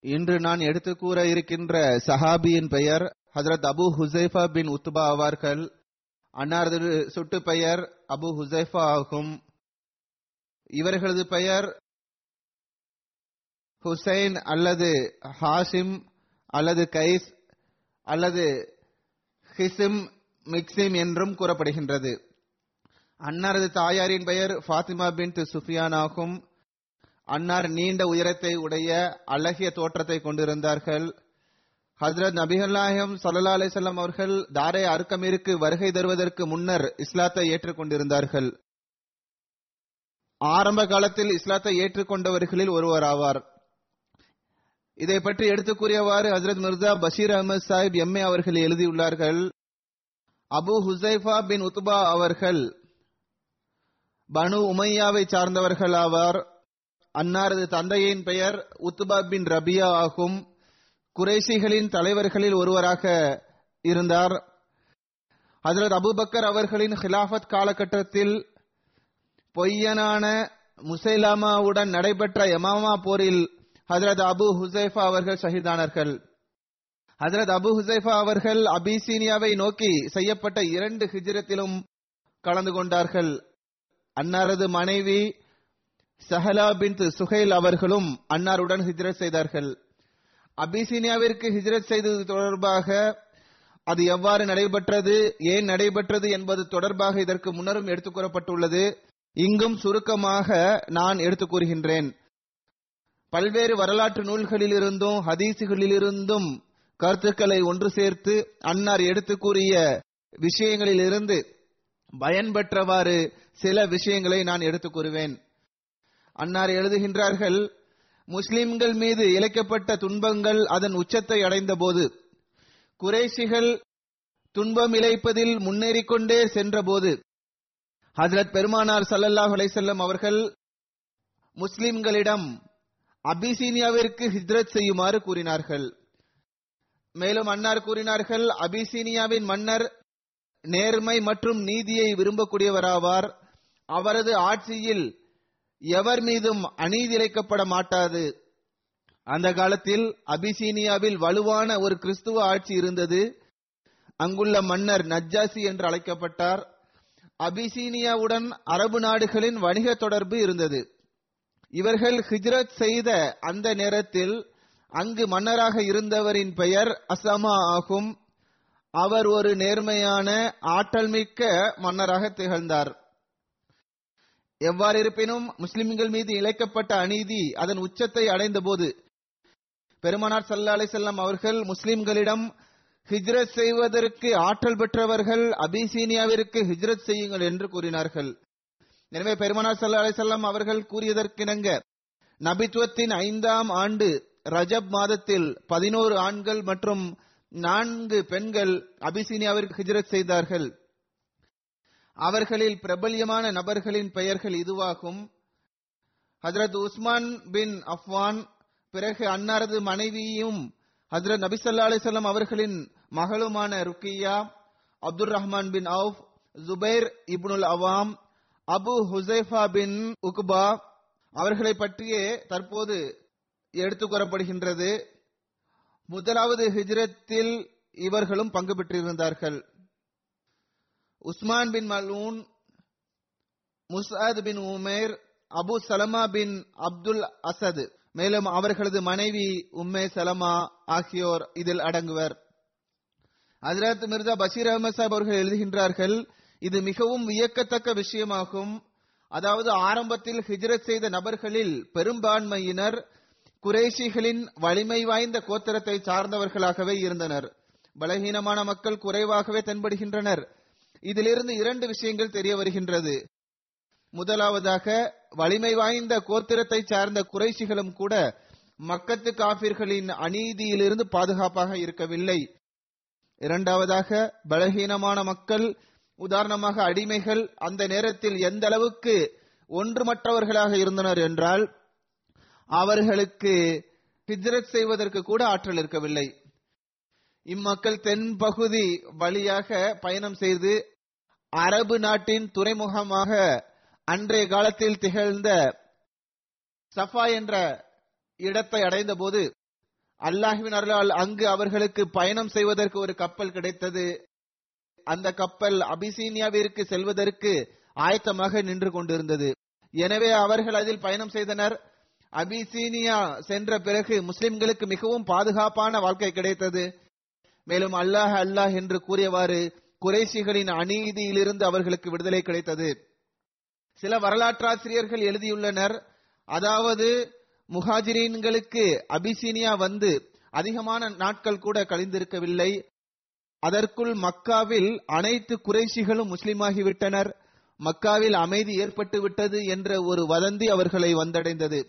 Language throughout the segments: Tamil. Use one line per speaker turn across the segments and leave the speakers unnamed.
இன்று நான் எடுத்து கூற இருக்கின்ற சஹாபியின் பெயர் ஹசரத் அபு ஹுசைஃபா பின் உத்பா அவர்கள் அன்னாரது சுட்டு பெயர் அபு ஹுசைஃபா ஆகும். இவர்களது பெயர் ஹுசைன் அல்லது ஹாசிம் அல்லது கைஸ் அல்லது ஹிசிம் மிக்சிம் என்றும் கூறப்படுகின்றது. அன்னாரது தாயாரின் பெயர் ஃபாத்திமா பின் சுஃபியான் ஆகும். அன்னார் நீண்ட உயரத்தை உடைய அழகிய தோற்றத்தை கொண்டிருந்தார்கள். ஹஸ்ரத் நபிகள்நாயகம் சல்லா அலிசல்லாம் அவர்கள் தாரே அருக்கமீருக்கு வருகை தருவதற்கு முன்னர் இஸ்லாத்தை ஏற்றுக்கொண்டிருந்தார்கள். ஆரம்ப காலத்தில் இஸ்லாத்தை ஏற்றுக்கொண்டவர்களில் ஒருவர் ஆவார். இதை பற்றி எடுத்துக் கூறியவாறு ஹஜரத் மிர்சா பஷீர் அகமது சாஹிப் எம்ஏ அவர்கள் எழுதியுள்ளார்கள். அபு ஹுசைஃபா பின் உத்பா அவர்கள் பனு உமையாவை சார்ந்தவர்கள் ஆவார். அன்னாரது தந்தையின் பெயர் உத்துபா பின் ரபியா ஆகும். குறைசிகளின் தலைவர்களில் ஒருவராக இருந்தார். ஹஜரத் அபுபக்கர் அவர்களின் ஹிலாஃபத் காலகட்டத்தில் பொய்யனான முசைலாமாவுடன் நடைபெற்ற யமாமா போரில் ஹசரத் அபு ஹுசைஃபா அவர்கள் ஷஹீதானார்கள். ஹசரத் அபு ஹுசைஃபா அவர்கள் அபிசீனியாவை நோக்கி செய்யப்பட்ட இரண்டு ஹிஜ்ரத்திலும் கலந்து கொண்டார்கள். அன்னாரது மனைவி சஹலா பின் சுஹைல் அவர்களும் அன்னாருடன் ஹிஜ்ரத் செய்தார்கள். அபிசீனியாவிற்கு ஹிஜ்ரத் செய்தது தொடர்பாக அது எவ்வாறு நடைபெற்றது ஏன் நடைபெற்றது என்பது தொடர்பாக இதற்கு முன்னரும் எடுத்துக் கூறப்பட்டுள்ளது. இங்கும் சுருக்கமாக நான் எடுத்துக் கூறுகின்றேன். பல்வேறு வரலாற்று நூல்களிலிருந்தும் ஹதீசுகளிலிருந்தும் கருத்துக்களை ஒன்று சேர்த்து அன்னார் எடுத்து கூறிய விஷயங்களிலிருந்து பயன்பெற்றவாறு சில விஷயங்களை நான் எடுத்து கூறுவேன் அன்னார் எழுதுகின்றார்கள் முஸ்லிம்கள் மீது இழைக்கப்பட்ட துன்பங்கள் அதன் உச்சத்தை அடைந்த போது குறைசிகள் துன்பம் இழைப்பதில் முன்னேறிக் கொண்டே சென்றபோது ஹஜரத் பெருமானார் சல்லல்லாஹ் அலைசல்லம் அவர்கள் முஸ்லிம்களிடம் அபிசீனியாவிற்கு ஹிஜ்ரத் செய்யுமாறு கூறினார்கள். மேலும் அன்னார் கூறினார்கள் அபிசீனியாவின் மன்னர் நேர்மை மற்றும் நீதியை விரும்பக்கூடியவராவார். அவரது ஆட்சியில் எவர் மீதும் அநீதி இழைக்கப்பட மாட்டாது. அந்த காலத்தில் அபிசீனியாவில் வலுவான ஒரு கிறிஸ்துவ ஆட்சி இருந்தது. அங்குள்ள மன்னர் நஜ்ஜாசி என்று அழைக்கப்பட்டார். அபிசீனியாவுடன் அரபு நாடுகளின் வணிக தொடர்பு இருந்தது. இவர்கள் ஹிஜ்ரத் செய்த அந்த நேரத்தில் அங்கு மன்னராக இருந்தவரின் பெயர் அசமா ஆகும். அவர் ஒரு நேர்மையான ஆற்றல் மிக்க மன்னராக திகழ்ந்தார். எவ்வாறு இருப்பினும் முஸ்லிம்கள் மீது இழைக்கப்பட்ட அநீதி அதன் உச்சத்தை அடைந்த போது பெருமானார் சல்லா அலிசல்லாம் அவர்கள் முஸ்லிம்களிடம் ஹிஜ்ரத் செய்வதற்கு ஆற்றல் பெற்றவர்கள் அபிசீனியாவிற்கு ஹிஜ்ரத் செய்யுங்கள் என்று கூறினார்கள். எனவே பெருமானார் சல்லா அலைஹி அவர்கள் கூறியதற்கிணங்க நபித்துவத்தின் ஐந்தாம் ஆண்டு ரஜப் மாதத்தில் பதினோரு ஆண்கள் மற்றும் நான்கு பெண்கள் அபிசீனியாவிற்கு ஹிஜ்ரத் செய்தார்கள். அவர்களில் பிரபல்யமான நபர்களின் பெயர்கள் இதுவாகும். ஹஜரத் உஸ்மான் பின் அஃப்வான் பிறகு அன்னாரது மனைவியும் ஹஜரத் நபிசல்லா அலிசல்லாம் அவர்களின் மகளுமான ருக்கியா அப்துல் ரஹ்மான் பின் அவுப் ஜுபைர் இப்னுல் அவாம் அபு ஹுசைஃபா பின் உக்பா அவர்களை பற்றியே தற்போது எடுத்துக் கூறப்படுகின்றது முதலாவது ஹிஜ்ரத்தில் இவர்களும் பங்கு பெற்றிருந்தார்கள். உஸ்மான் பின் மலூன் முசாத் பின் உமேர் அபு சலமா பின் அப்துல் அசத். மேலும் அவர்களது மனைவி உம்மே சலமா ஆகியோர் இதில் அடங்குவர். ஹஜரத் மிர்சா பஷீர் அஹமது சாஹிப் அவர்கள் எழுதுகின்றார்கள் இது மிகவும் வியக்கத்தக்க விஷயமாகும். அதாவது ஆரம்பத்தில் ஹிஜ்ரத் செய்த நபர்களில் பெரும்பான்மையினர் குறைஷிகளின் வலிமை வாய்ந்த கோத்திரத்தை சார்ந்தவர்களாகவே இருந்தனர். பலகீனமான மக்கள் குறைவாகவே தென்படுகின்றனர். இதிலிருந்து இரண்டு விஷயங்கள் தெரிய வருகின்றது. முதலாவதாக வலிமை வாய்ந்த கோத்திரத்தை சார்ந்த குறைஷிகளும் கூட மக்கத்து காபிர்களின் அநீதியிலிருந்து பாதுகாப்பாக இருக்கவில்லை. இரண்டாவதாக பலகீனமான மக்கள் உதாரணமாக அடிமைகள் அந்த நேரத்தில் எந்த அளவுக்கு ஒன்றுமற்றவர்களாக இருந்தனர் என்றால் அவர்களுக்கு ஹிஜ்ரத் செய்வதற்கு கூட ஆற்றல் இருக்கவில்லை. இம்மக்கள் தென்பகுதி வழியாக பயணம் செய்து அரபு நாட்டின் துறைமுகமாக அன்றைய காலத்தில் திகழ்ந்த சஃபா என்ற இடத்தை அடைந்த போது அல்லாஹுவின் அருளால் அங்கு அவர்களுக்கு பயணம் செய்வதற்கு ஒரு கப்பல் கிடைத்தது. அந்த கப்பல் அபிசீனியாவிற்கு செல்வதற்கு ஆயத்தமாக நின்று கொண்டிருந்தது. எனவே அவர்கள் அதில் பயணம் செய்தனர். அபிசீனியா சென்ற பிறகு முஸ்லிம்களுக்கு மிகவும் பாதுகாப்பான வாழ்க்கை கிடைத்தது. மேலும் அல்லாஹ் அல்லாஹ் என்று கூறியவாறு குறைஷிகளின் அநீதியிலிருந்து அவர்களுக்கு விடுதலை கிடைத்தது. சில வரலாற்றாசிரியர்கள் எழுதியுள்ளனர் அதாவது முஹாஜிரீன்களுக்கு அபிசீனியா வந்து அதிகமான நாட்கள் கூட கழிந்திருக்கவில்லை. அதற்குள் மக்காவில் அனைத்து குறைஷிகளும் முஸ்லிமாகிவிட்டனர். மக்காவில் அமைதி ஏற்பட்டு விட்டது என்ற ஒரு வதந்தி அவர்களை வந்தடைந்தது.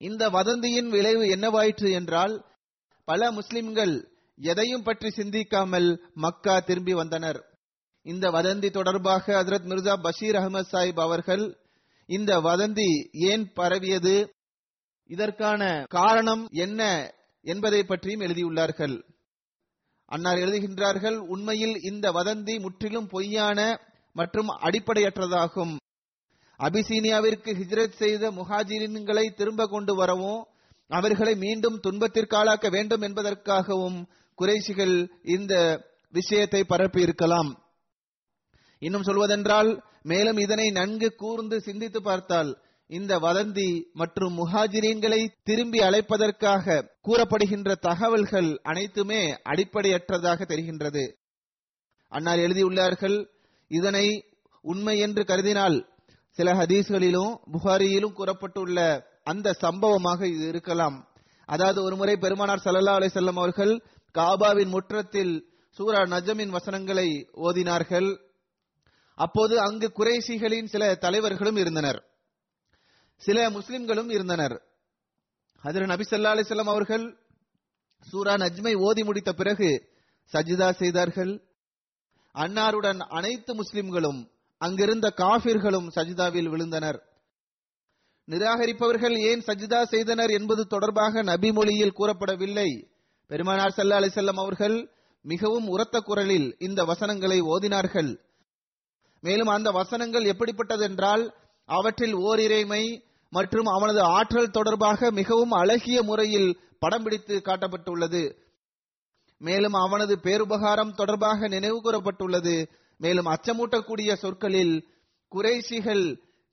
இந்த வதந்தியின் விளைவு என்னவாயிற்று என்றால் பல முஸ்லிம்கள் எதையும் பற்றி சிந்திக்காமல் மக்கா திரும்பி வந்தனர். இந்த வதந்தி தொடர்பாக ஹஜரத் மிர்சா பஷீர் அகமது சாஹிப் அவர்கள் இந்த வதந்தி ஏன் பரவியது இதற்கான காரணம் என்ன என்பதை பற்றியும் எழுதியுள்ளார்கள். அன்னார் எழுதுகின்றார்கள் உண்மையில் இந்த வதந்தி முற்றிலும் பொய்யான மற்றும் அடிப்படையற்றதாகும். அபிசீனியாவிற்கு ஹிஜ்ரத் செய்த முஹாஜிரின்களை திரும்ப கொண்டு வரவும் அவர்களை மீண்டும் துன்பத்திற்காளாக்க வேண்டும் என்பதற்காகவும் குறைசிகள் இந்த விஷயத்தை பரப்பி இருக்கலாம் இன்னும் சொல்வதென்றால் மேலும் இதனை நன்கு கூர்ந்து சிந்தித்து பார்த்தால் இந்த வதந்தி மற்றும் முஹாஜிரீன்களை திரும்பி அழைப்பதற்காக கூறப்படுகின்ற தகவல்கள் அனைத்துமே அடிப்படையற்றதாக தெரிகின்றது. அன்னார் எழுதியுள்ளார்கள் இதனை உண்மை என்று கருதினால் சில ஹதீஸ்களிலும் புகாரியிலும் கூறப்பட்டுள்ள அந்த சம்பவமாக இது இருக்கலாம். அதாவது ஒருமுறை பெருமானார் சல்லல்லா அலை செல்லம் அவர்கள் காபாவின் முற்றத்தில் சூரா நஜமின் வசனங்களை ஓதினார்கள். அப்போது அங்கு குறைசிகளின் சில தலைவர்களும் இருந்தனர். சில முஸ்லிம்களும் இருந்தனர். அதில் நபி சல்லா அலிசல்லாம் அவர்கள் சூரா நஜ்மை ஓதி முடித்த பிறகு சஜிதா செய்தார்கள். அன்னாருடன் அனைத்து முஸ்லிம்களும் அங்கிருந்த காபிர்களும் சஜிதாவில் விழுந்தனர். நிராகரிப்பவர்கள் ஏன் சஜிதா செய்தனர் என்பது தொடர்பாக நபி மொழியில் கூறப்படவில்லை. பெருமானார் சல்லா அலிசல்லம் அவர்கள் மிகவும் உரத்த குரலில் இந்த வசனங்களை ஓதினார்கள். மேலும் அந்த வசனங்கள் எப்படிப்பட்டதென்றால் அவற்றில் ஓரிறைமை மற்றும் அவனது ஆற்றல் தொடர்பாக மிகவும் அழகிய முறையில் படம் பிடித்து காட்டப்பட்டுள்ளது. மேலும் அவனது பேருபகாரம் தொடர்பாக நினைவு கூறப்பட்டுள்ளது. மேலும் அச்சமூட்டக்கூடிய சொற்களில் குறைசிகள்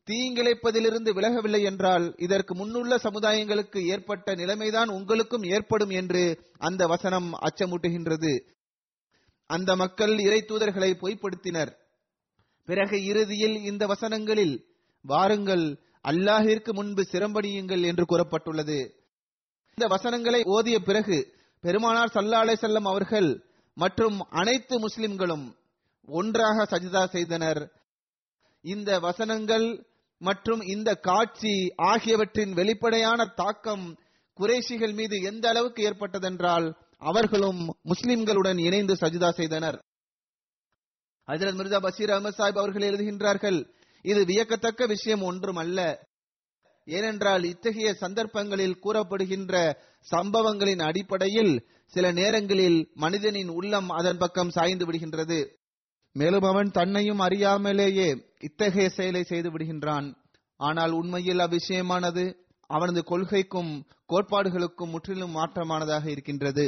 தீங்கிழைப்பதிலிருந்து விலகவில்லை என்றால் இதற்கு முன்னுள்ள சமுதாயங்களுக்கு ஏற்பட்ட நிலைமைதான் உங்களுக்கும் ஏற்படும் என்று அந்த வசனம் அச்சமூட்டுகின்றது. அந்த மக்கள் இறை தூதர்களை பொய்ப்படுத்தினர். பிறகு இறுதியில் இந்த வசனங்களில் வாருங்கள் அல்லாஹிற்கு முன்பு சிரம்படியுங்கள் என்று கூறப்பட்டுள்ளது. இந்த வசனங்களை ஓதிய பிறகு பெருமானார் சல்லா அலை செல்லம் அவர்கள் மற்றும் அனைத்து முஸ்லிம்களும் ஒன்றாக சஜிதா செய்தனர். இந்த வசனங்கள் மற்றும் இந்த காட்சி ஆகியவற்றின் வெளிப்படையான தாக்கம் குறைஷிகள் மீது எந்த அளவுக்கு ஏற்பட்டதென்றால் அவர்களும் முஸ்லிம்களுடன் இணைந்து சஜிதா செய்தனர். ஹஜரத் மிர்சா பஷீர் அஹமது சாஹிப் அவர்கள் எழுதுகின்றார்கள் இது வியக்கத்தக்க விஷயம் ஒன்றும் அல்ல ஏனென்றால் இத்தகைய சந்தர்ப்பங்களில் கூறப்படுகின்ற சம்பவங்களின் அடிப்படையில் சில நேரங்களில் மனிதனின் உள்ளம் அதன் பக்கம் சாய்ந்து விடுகின்றது. மேலும் அவன் தன்னையும் அறியாமலேயே இத்தகைய செயலை செய்து விடுகின்றான். ஆனால் உண்மையில் அவ்விஷயமானது அவனது கொள்கைக்கும் கோட்பாடுகளுக்கும் முற்றிலும் மாற்றமானதாக இருக்கின்றது.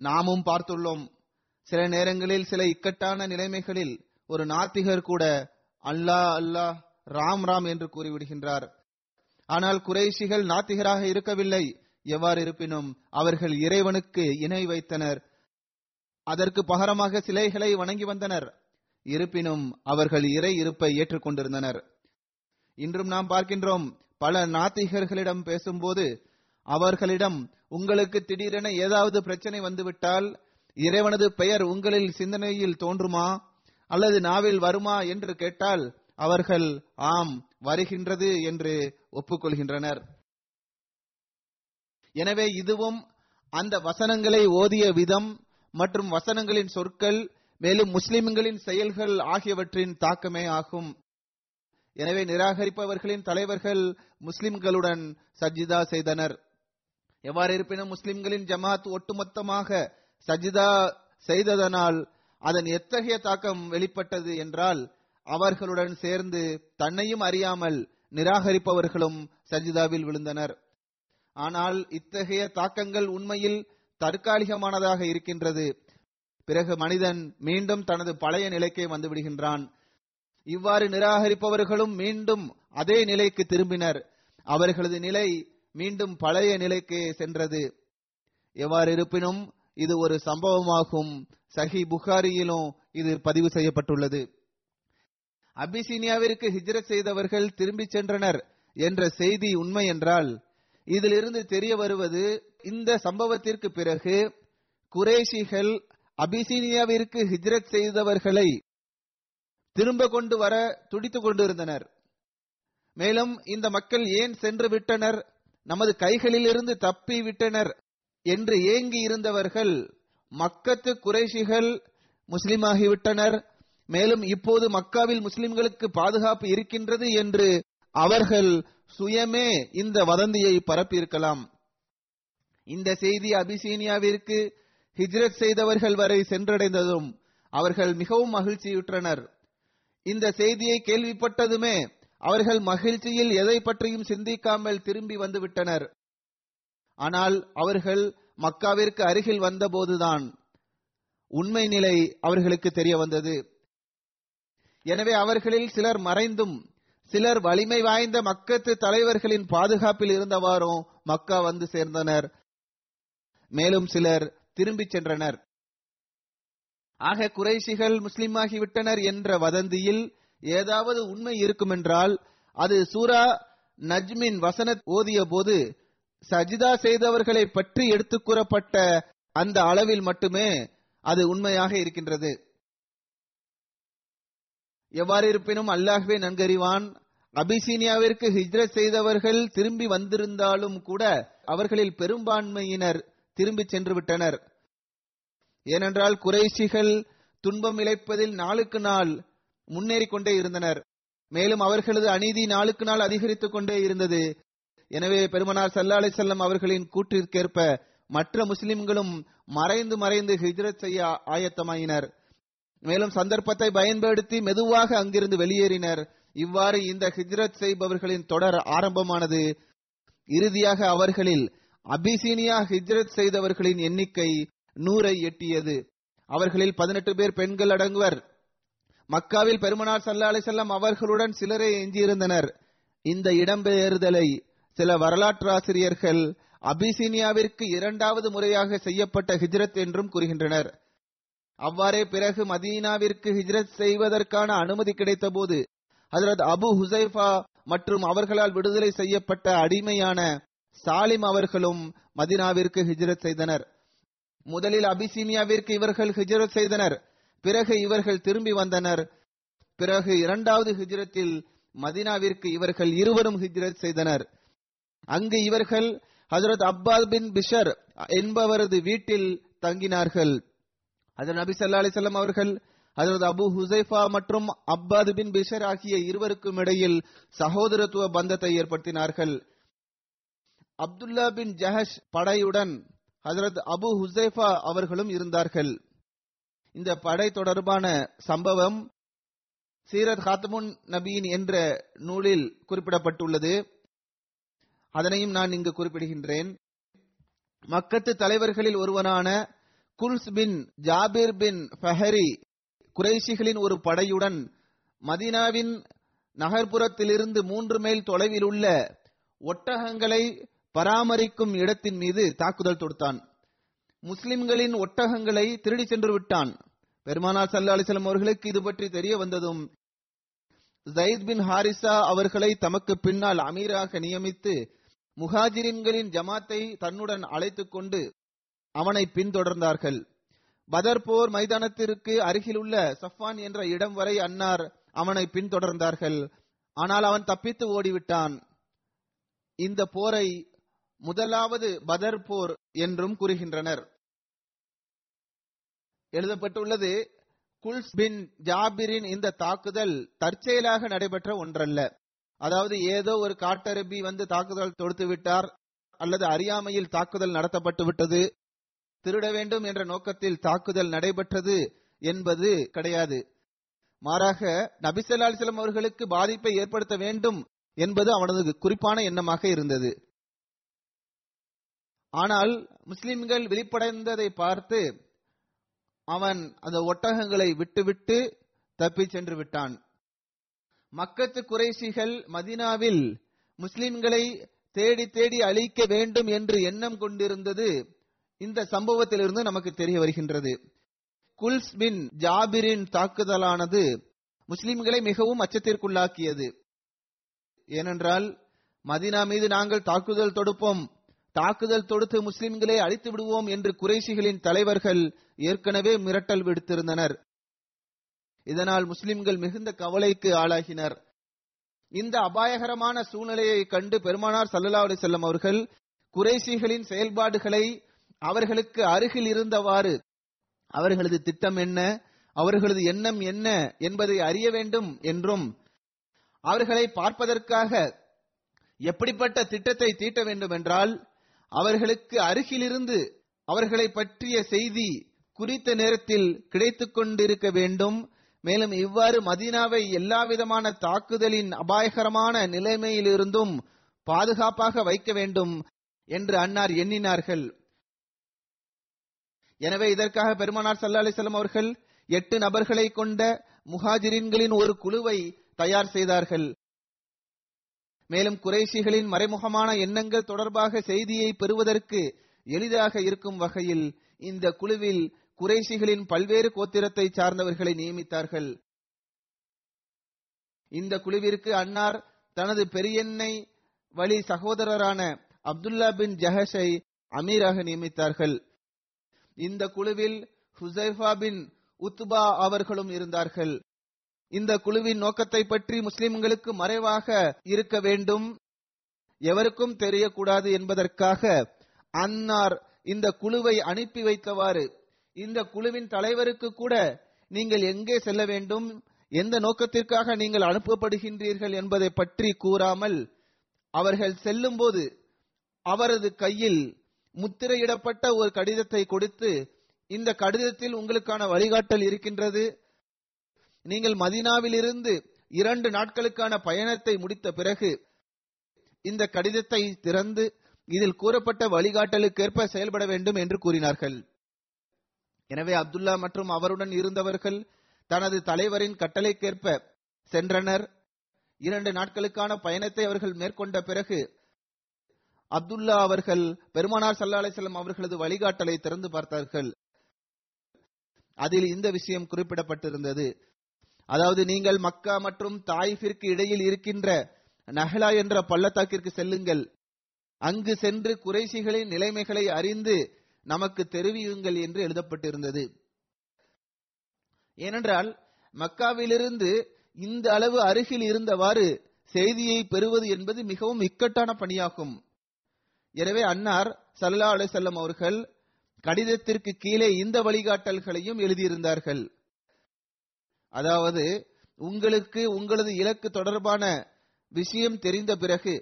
நாமும் பார்த்துள்ளோம் சில நேரங்களில் சில இக்கட்டான நிலைமைகளில் ஒரு நாத்திகர் கூட அல்லாஹ் அல்லாஹ் ராம் ராம் என்று கூறிவிடுகின்றார். ஆனால் குறைஷிகள் நாத்திகராக இருக்கவில்லை. எவ்வாறு இருப்பினும் அவர்கள் இறைவனுக்கு இணை வைத்தனர். அதற்கு பகரமாக சிலைகளை வணங்கி வந்தனர். இருப்பினும் அவர்கள் இறை இருப்பை ஏற்றுக்கொண்டிருந்தனர். இன்றும் நாம் பார்க்கின்றோம் பல நாத்திகர்களிடம் பேசும்போது அவர்களிடம் உங்களுக்கு திடீரென ஏதாவது பிரச்சனை வந்துவிட்டால் இறைவனது பெயர் உங்களில் சிந்தனையில் தோன்றுமா? அல்லது நாவில் வருமா? என்று கேட்டால் அவர்கள் ஆம் வருகின்றது என்று ஒப்புக்கொள்கின்றனர். எனவே இதுவும் அந்த வசனங்களை ஓதிய விதம் மற்றும் வசனங்களின் சொற்கள் மேலும் முஸ்லிம்களின் செயல்கள் ஆகியவற்றின் தாக்கமே ஆகும். எனவே நிராகரிப்பவர்களின் தலைவர்கள் முஸ்லிம்களுடன் சஜிதா செய்தனர். எவ்வாறு இருப்பினும் முஸ்லிம்களின் ஜமாத் ஒட்டுமொத்தமாக சஜிதா செய்ததனால் அதன் எத்தகைய தாக்கம் வெளிப்பட்டது என்றால் அவர்களுடன் சேர்ந்து தன்னையும் அறியாமல் நிராகரிப்பவர்களும் சஜிதாவில் விழுந்தனர். ஆனால் இத்தகைய தாக்கங்கள் உண்மையில் தற்காலிகமானதாக இருக்கின்றது. பிறகு மனிதன் மீண்டும் தனது பழைய நிலைக்கே வந்துவிடுகின்றான் இவ்வாறு நிராகரிப்பவர்களும் மீண்டும் அதே நிலைக்கு திரும்பினர். அவர்களது நிலை மீண்டும் பழைய நிலைக்கே சென்றது. எவ்வாறு இருப்பினும் இது ஒரு சம்பவமாகும். சஹி புகாரியிலும் இது பதிவு செய்யப்பட்டுள்ளது. அபிசீனியாவிற்கு ஹிஜ்ரத் செய்தவர்கள் திரும்பி சென்றனர் என்ற செய்தி உண்மை என்றால் இதிலிருந்து தெரிய வருவது இந்த சம்பவத்திற்கு பிறகு குரேஷிகள் அபிசீனியாவிற்கு ஹிஜ்ரத் செய்தவர்களை திரும்ப கொண்டு வர துடித்துக் கொண்டிருந்தனர். மேலும் இந்த மக்கள் ஏன் சென்று விட்டனர்? நமது கைகளில் இருந்து தப்பி விட்டனர் என்று ஏங்கி இருந்தவர்கள் மக்கத்து குறைஷிகள் முஸ்லிமாகிவிட்டனர் மேலும் இப்போது மக்காவில் முஸ்லிம்களுக்கு பாதுகாப்பு இருக்கின்றது என்று அவர்கள் சுயமே இந்த வதந்தியை பரப்பியிருக்கலாம். இந்த செய்தி அபிசீனியாவிற்கு ஹிஜ்ரத் செய்தவர்கள் வரை சென்றடைந்ததும் அவர்கள் மிகவும் மகிழ்ச்சியுற்றனர். இந்த செய்தியை கேள்விப்பட்டதுமே அவர்கள் மகிழ்ச்சியில் எதை பற்றியும் சிந்திக்காமல் திரும்பி வந்துவிட்டனர். ஆனால் அவர்கள் மக்காவிற்கு அருகில் வந்தபோதுதான் உண்மை நிலை அவர்களுக்கு தெரிய வந்தது. எனவே அவர்களில் சிலர் மறைந்தும் சிலர் வலிமை வாய்ந்த மக்கத்து தலைவர்களின் பாதுகாப்பில் இருந்தவாறும் மக்கா வந்து சேர்ந்தனர். மேலும் சிலர் திரும்பிச் சென்றனர். ஆக குறைசிகள் முஸ்லிமாகிவிட்டனர் என்ற வதந்தியில் ஏதாவது உண்மை இருக்குமென்றால் அது சூரா நஜ்மின் வசனத் ஓதிய போது சஜிதா செய்தவர்களை பற்றி எடுத்துக் கூறப்பட்ட அந்த அளவில் மட்டுமே அது உண்மையாக இருக்கின்றது. எவ்வாறு இருப்பினும் அல்லாஹ்வே நன்கறிவான் அபிசீனியாவிற்கு ஹிஜ்ரத் செய்தவர்கள் திரும்பி வந்திருந்தாலும் கூட அவர்களில் பெரும்பான்மையினர் திரும்பி சென்று விட்டனர் ஏனென்றால் குறைஷிகள் துன்பம் இழைப்பதில் நாளுக்கு நாள் முன்னேறிக் கொண்டே இருந்தனர். மேலும் அவர்களது அநீதி நாளுக்கு நாள் அதிகரித்துக் கொண்டே இருந்தது. எனவே பெருமனார் சல்லா அலி செல்லம் அவர்களின் கூற்றிற்கேற்ப மற்ற முஸ்லிம்களும் மறைந்து மறைந்து ஹிஜ்ரத் செய்ய ஆயத்தமாயினர். மேலும் சந்தர்ப்பத்தை பயன்படுத்தி மெதுவாக அங்கிருந்து வெளியேறினர். இவ்வாறு இந்த ஹிஜ்ரத் செய்பவர்களின் தொடர் ஆரம்பமானது. இறுதியாக அவர்களில் அபிசீனியா ஹிஜ்ரத் செய்தவர்களின் எண்ணிக்கை நூறை எட்டியது. அவர்களில் பதினெட்டு பேர் பெண்கள் அடங்குவர். மக்காவில் பெருமனார் சல்லா அலி செல்லம் அவர்களுடன் சிலரே எஞ்சியிருந்தனர். இந்த இடம்பெயர்தலை சில வரலாற்றாசிரியர்கள் அபிசீனியாவிற்கு இரண்டாவது முறையாக செய்யப்பட்ட ஹிஜ்ரத் என்றும் கூறுகின்றனர். அவ்வாறே பிறகு மதீனாவிற்கு ஹிஜ்ரத் செய்வதற்கான அனுமதி கிடைத்தபோது போது ஹசரத் அபு ஹுசைஃபா மற்றும் அவர்களால் விடுதலை செய்யப்பட்ட அடிமையான சாலிம் அவர்களும் மதீனாவிற்கு ஹிஜ்ரத் செய்தனர். முதலில் அபிசீனியாவிற்கு இவர்கள் ஹிஜ்ரத் செய்தனர். பிறகு இவர்கள் திரும்பி வந்தனர். பிறகு இரண்டாவது ஹிஜ்ரத்தில் மதினாவிற்கு இவர்கள் இருவரும் ஹிஜ்ரத் செய்தனர். அங்கு இவர்கள் ஹசரத் அப்பாஸ் பின் பிஷர் என்பவரது வீட்டில் தங்கினார்கள். ஹஜரத் நபி சல்லா அலிசல்லாம் அவர்கள் ஹஜரத் அபு ஹுசைஃபா மற்றும் அப்பாது பின் பிஷர் ஆகிய இருவருக்கும் இடையில் சகோதரத்துவ பந்தத்தை ஏற்படுத்தினார்கள். அப்துல்லா பின் ஜஹஷ் படையுடன் ஹசரத் அபு ஹுசைஃபா அவர்களும் இருந்தார்கள். இந்த படை தொடர்பான சம்பவம் சீரத் ஹாத்தமுன் நபியின் என்ற நூலில் குறிப்பிடப்பட்டுள்ளது. அதனையும் நான் இங்கு குறிப்பிடுகின்றேன். மக்கத்து தலைவர்களில் ஒருவனான குல்ஸ் பின் ஜாபிர் பின் ஃபஹரி குறைஷிகளின் ஒரு படையுடன் மதீனாவின் நகர்ப்புறத்திலிருந்து மூன்று மைல் தொலைவில் உள்ள ஒட்டகங்களை பராமரிக்கும் இடத்தின் மீது தாக்குதல் தொடுத்தான். முஸ்லிம்களின் ஒட்டகங்களை திருடி சென்று விட்டான். பெருமானார் சல்லா அலிசலம் அவர்களுக்கு இது பற்றி தெரிய வந்ததும் ஜயித் பின் ஹாரிசா அவர்களை தமக்கு பின்னால் அமீராக நியமித்து முஹாஜிரின்களின் ஜமாத்தை தன்னுடன் அழைத்துக் கொண்டு அவனை பின்தொடர்ந்தார்கள். பதர் போர் மைதானத்திற்கு அருகிலுள்ள சஃபான் என்ற இடம் வரை அன்னார் அவனை பின்தொடர்ந்தார்கள். ஆனால் அவன் தப்பித்து ஓடிவிட்டான். இந்த போரை முதலாவது பதர் போர் என்றும் கூறுகின்றனர். எழுதப்பட்டுள்ளது குல்ஸ் பின் ஜாபிரின் இந்த தாக்குதல் தற்செயலாக நடைபெற்ற ஒன்றல்ல. அதாவது ஏதோ ஒரு காட்டருபி வந்து தாக்குதல் தொடுத்து விட்டார் அல்லது அறியாமையில் தாக்குதல் நடத்தப்பட்டு விட்டது திருட வேண்டும் என்ற நோக்கத்தில் தாக்குதல் நடைபெற்றது என்பது கிடையாது. மாறாக நபிசல்லா அலிஸ்லாம் அவர்களுக்கு பாதிப்பை ஏற்படுத்த வேண்டும் என்பது அவனது குறிப்பான எண்ணமாக இருந்தது. ஆனால் முஸ்லிம்கள் விழிப்படைந்ததை பார்த்து அவன் அந்த ஒட்டகங்களை விட்டுவிட்டு தப்பி சென்று விட்டான். மக்கத்து குறைசிகள் மதினாவில் முஸ்லிம்களை தேடி தேடி அழிக்க வேண்டும் என்று எண்ணம் கொண்டிருந்தது இந்த சம்பவத்திலிருந்து நமக்கு தெரிய வருகின்றது. குல்ஸ் பின் ஜாபிரின் தாக்குதலானது முஸ்லிம்களை மிகவும் அச்சத்திற்குள்ளாக்கியது. ஏனென்றால் மதினா மீது நாங்கள் தாக்குதல் தொடுப்போம். தாக்குதல் தொடுத்து முஸ்லிம்களை அழித்து விடுவோம் என்று குறைஷிகளின் தலைவர்கள் ஏற்கனவே மிரட்டல் விடுத்திருந்தனர். இதனால் முஸ்லிம்கள் மிகுந்த கவலைக்கு ஆளாகினர். இந்த அபாயகரமான சூழ்நிலையை கண்டு பெருமானார் சல்லல்லா அலி செல்லம் அவர்கள் குறைஷிகளின் செயல்பாடுகளை அவர்களுக்கு அருகில் இருந்தவாறு அவர்களது திட்டம் என்ன? அவர்களது எண்ணம் என்ன என்பதை அறிய வேண்டும் என்றும் அவர்களை பார்ப்பதற்காக எப்படிப்பட்ட திட்டத்தை தீட்ட வேண்டும் என்றால் அவர்களுக்கு அருகிலிருந்து அவர்களை பற்றிய செய்தி குறித்த நேரத்தில் கிடைத்துக் கொண்டிருக்க வேண்டும். மேலும் இவ்வாறு மதீனாவை எல்லாவிதமான தாக்குதலின் அபாயகரமான நிலைமையிலிருந்தும் பாதுகாப்பாக வைக்க வேண்டும் என்று அன்னார் எண்ணினார்கள். எனவே இதற்காக பெருமானார் சல்லா அலிசல்லாம் அவர்கள் எட்டு நபர்களை கொண்ட முஹாஜிரின்களின் ஒரு குழுவை தயார் செய்தார்கள். மேலும் குறைஷிகளின் மறைமுகமான எண்ணங்கள் தொடர்பாக செய்தியை பெறுவதற்கு எளிதாக இருக்கும் வகையில் இந்த குழுவில் குறைஷிகளின் பல்வேறு கோத்திரத்தை சார்ந்தவர்களை நியமித்தார்கள். இந்த குழுவிற்கு அன்னார் தனது பெரியன்னை வழி சகோதரரான அப்துல்லா பின் ஜஹஷை அமீராக நியமித்தார்கள். இந்த குழுவில் ஹுசைஃபா பின் உத்பா அவர்களும் இருந்தார்கள். இந்த குழுவின் நோக்கத்தை பற்றி முஸ்லிம்களுக்கு மறைவாக இருக்க வேண்டும். எவருக்கும் தெரியக்கூடாது என்பதற்காக அன்னார் இந்த குழுவை அனுப்பி வைத்தவாறு இந்த குழுவின் தலைவருக்கு கூட நீங்கள் எங்கே செல்ல வேண்டும் எந்த நோக்கத்திற்காக நீங்கள் அனுப்பப்படுகின்றீர்கள் என்பதை பற்றி கூறாமல் அவர்கள் செல்லும் போது அவரது கையில் முத்திரையிடப்பட்ட ஒரு கடிதத்தை கொடுத்து இந்த கடிதத்தில் உங்களுக்கான வழிகாட்டல் இருக்கின்றது. நீங்கள் மதினாவிலிருந்து இரண்டு நாட்களுக்கான பயணத்தை முடித்த பிறகு இந்த கடிதத்தை திறந்து இதில் கூறப்பட்ட வழிகாட்டலுக்கேற்ப செயல்பட வேண்டும் என்று கூறினார்கள். எனவே அப்துல்லா மற்றும் அவருடன் இருந்தவர்கள் தனது தலைவரின் கட்டளைக்கேற்ப சென்றனர். இரண்டு நாட்களுக்கான பயணத்தை அவர்கள் மேற்கொண்ட பிறகு அப்துல்லா அவர்கள் பெருமானார் சல்லா அலிசல்லாம் அவர்களது வழிகாட்டலை திறந்து பார்த்தார்கள். அதில் இந்த விஷயம் குறிப்பிடப்பட்டிருந்தது. அதாவது நீங்கள் மக்கா மற்றும் தாயிஃபிற்கு இடையில் இருக்கின்ற நஹலா என்ற பள்ளத்தாக்கிற்கு செல்லுங்கள். அங்கு சென்று குறைசிகளின் நிலைமைகளை அறிந்து நமக்கு தெரிவியுங்கள் என்று எழுதப்பட்டிருந்தது. ஏனென்றால் மக்காவிலிருந்து இந்த அளவு அருகில் இருந்தவாறு செய்தியை பெறுவது என்பது மிகவும் இக்கட்டான பணியாகும். எனவே அன்னார் சல்லா அலிசல்லம் அவர்கள் கடிதத்திற்கு கீழே இந்த வழிகாட்டல்களையும் எழுதியிருந்தார்கள். அதாவது உங்களுக்கு உங்களது இலக்கு தொடர்பான விஷயம் தெரிந்த பிறகு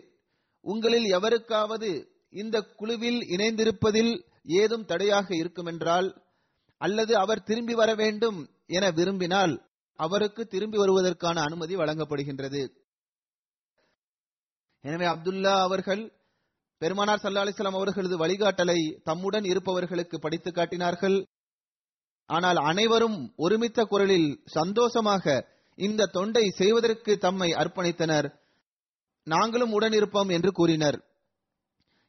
உங்களில் எவருக்காவது இந்த குழுவில் இணைந்திருப்பதில் ஏதும் தடையாக இருக்குமென்றால் அல்லது அவர் திரும்பி வர வேண்டும் என விரும்பினால் அவருக்கு திரும்பி வருவதற்கான அனுமதி வழங்கப்படுகின்றது. எனவே அப்துல்லா அவர்கள் பெருமானார் சல்லா அலிஸ்லாம் அவர்களது வழிகாட்டலை தம்முடன் இருப்பவர்களுக்கு படித்து காட்டினார்கள். ஆனால் அனைவரும் ஒருமித்த குரலில் சந்தோஷமாக இந்த தொண்டை செய்வதற்கு தம்மை அர்ப்பணித்தனர். நாங்களும் உடன் இருப்போம் என்று கூறினர்.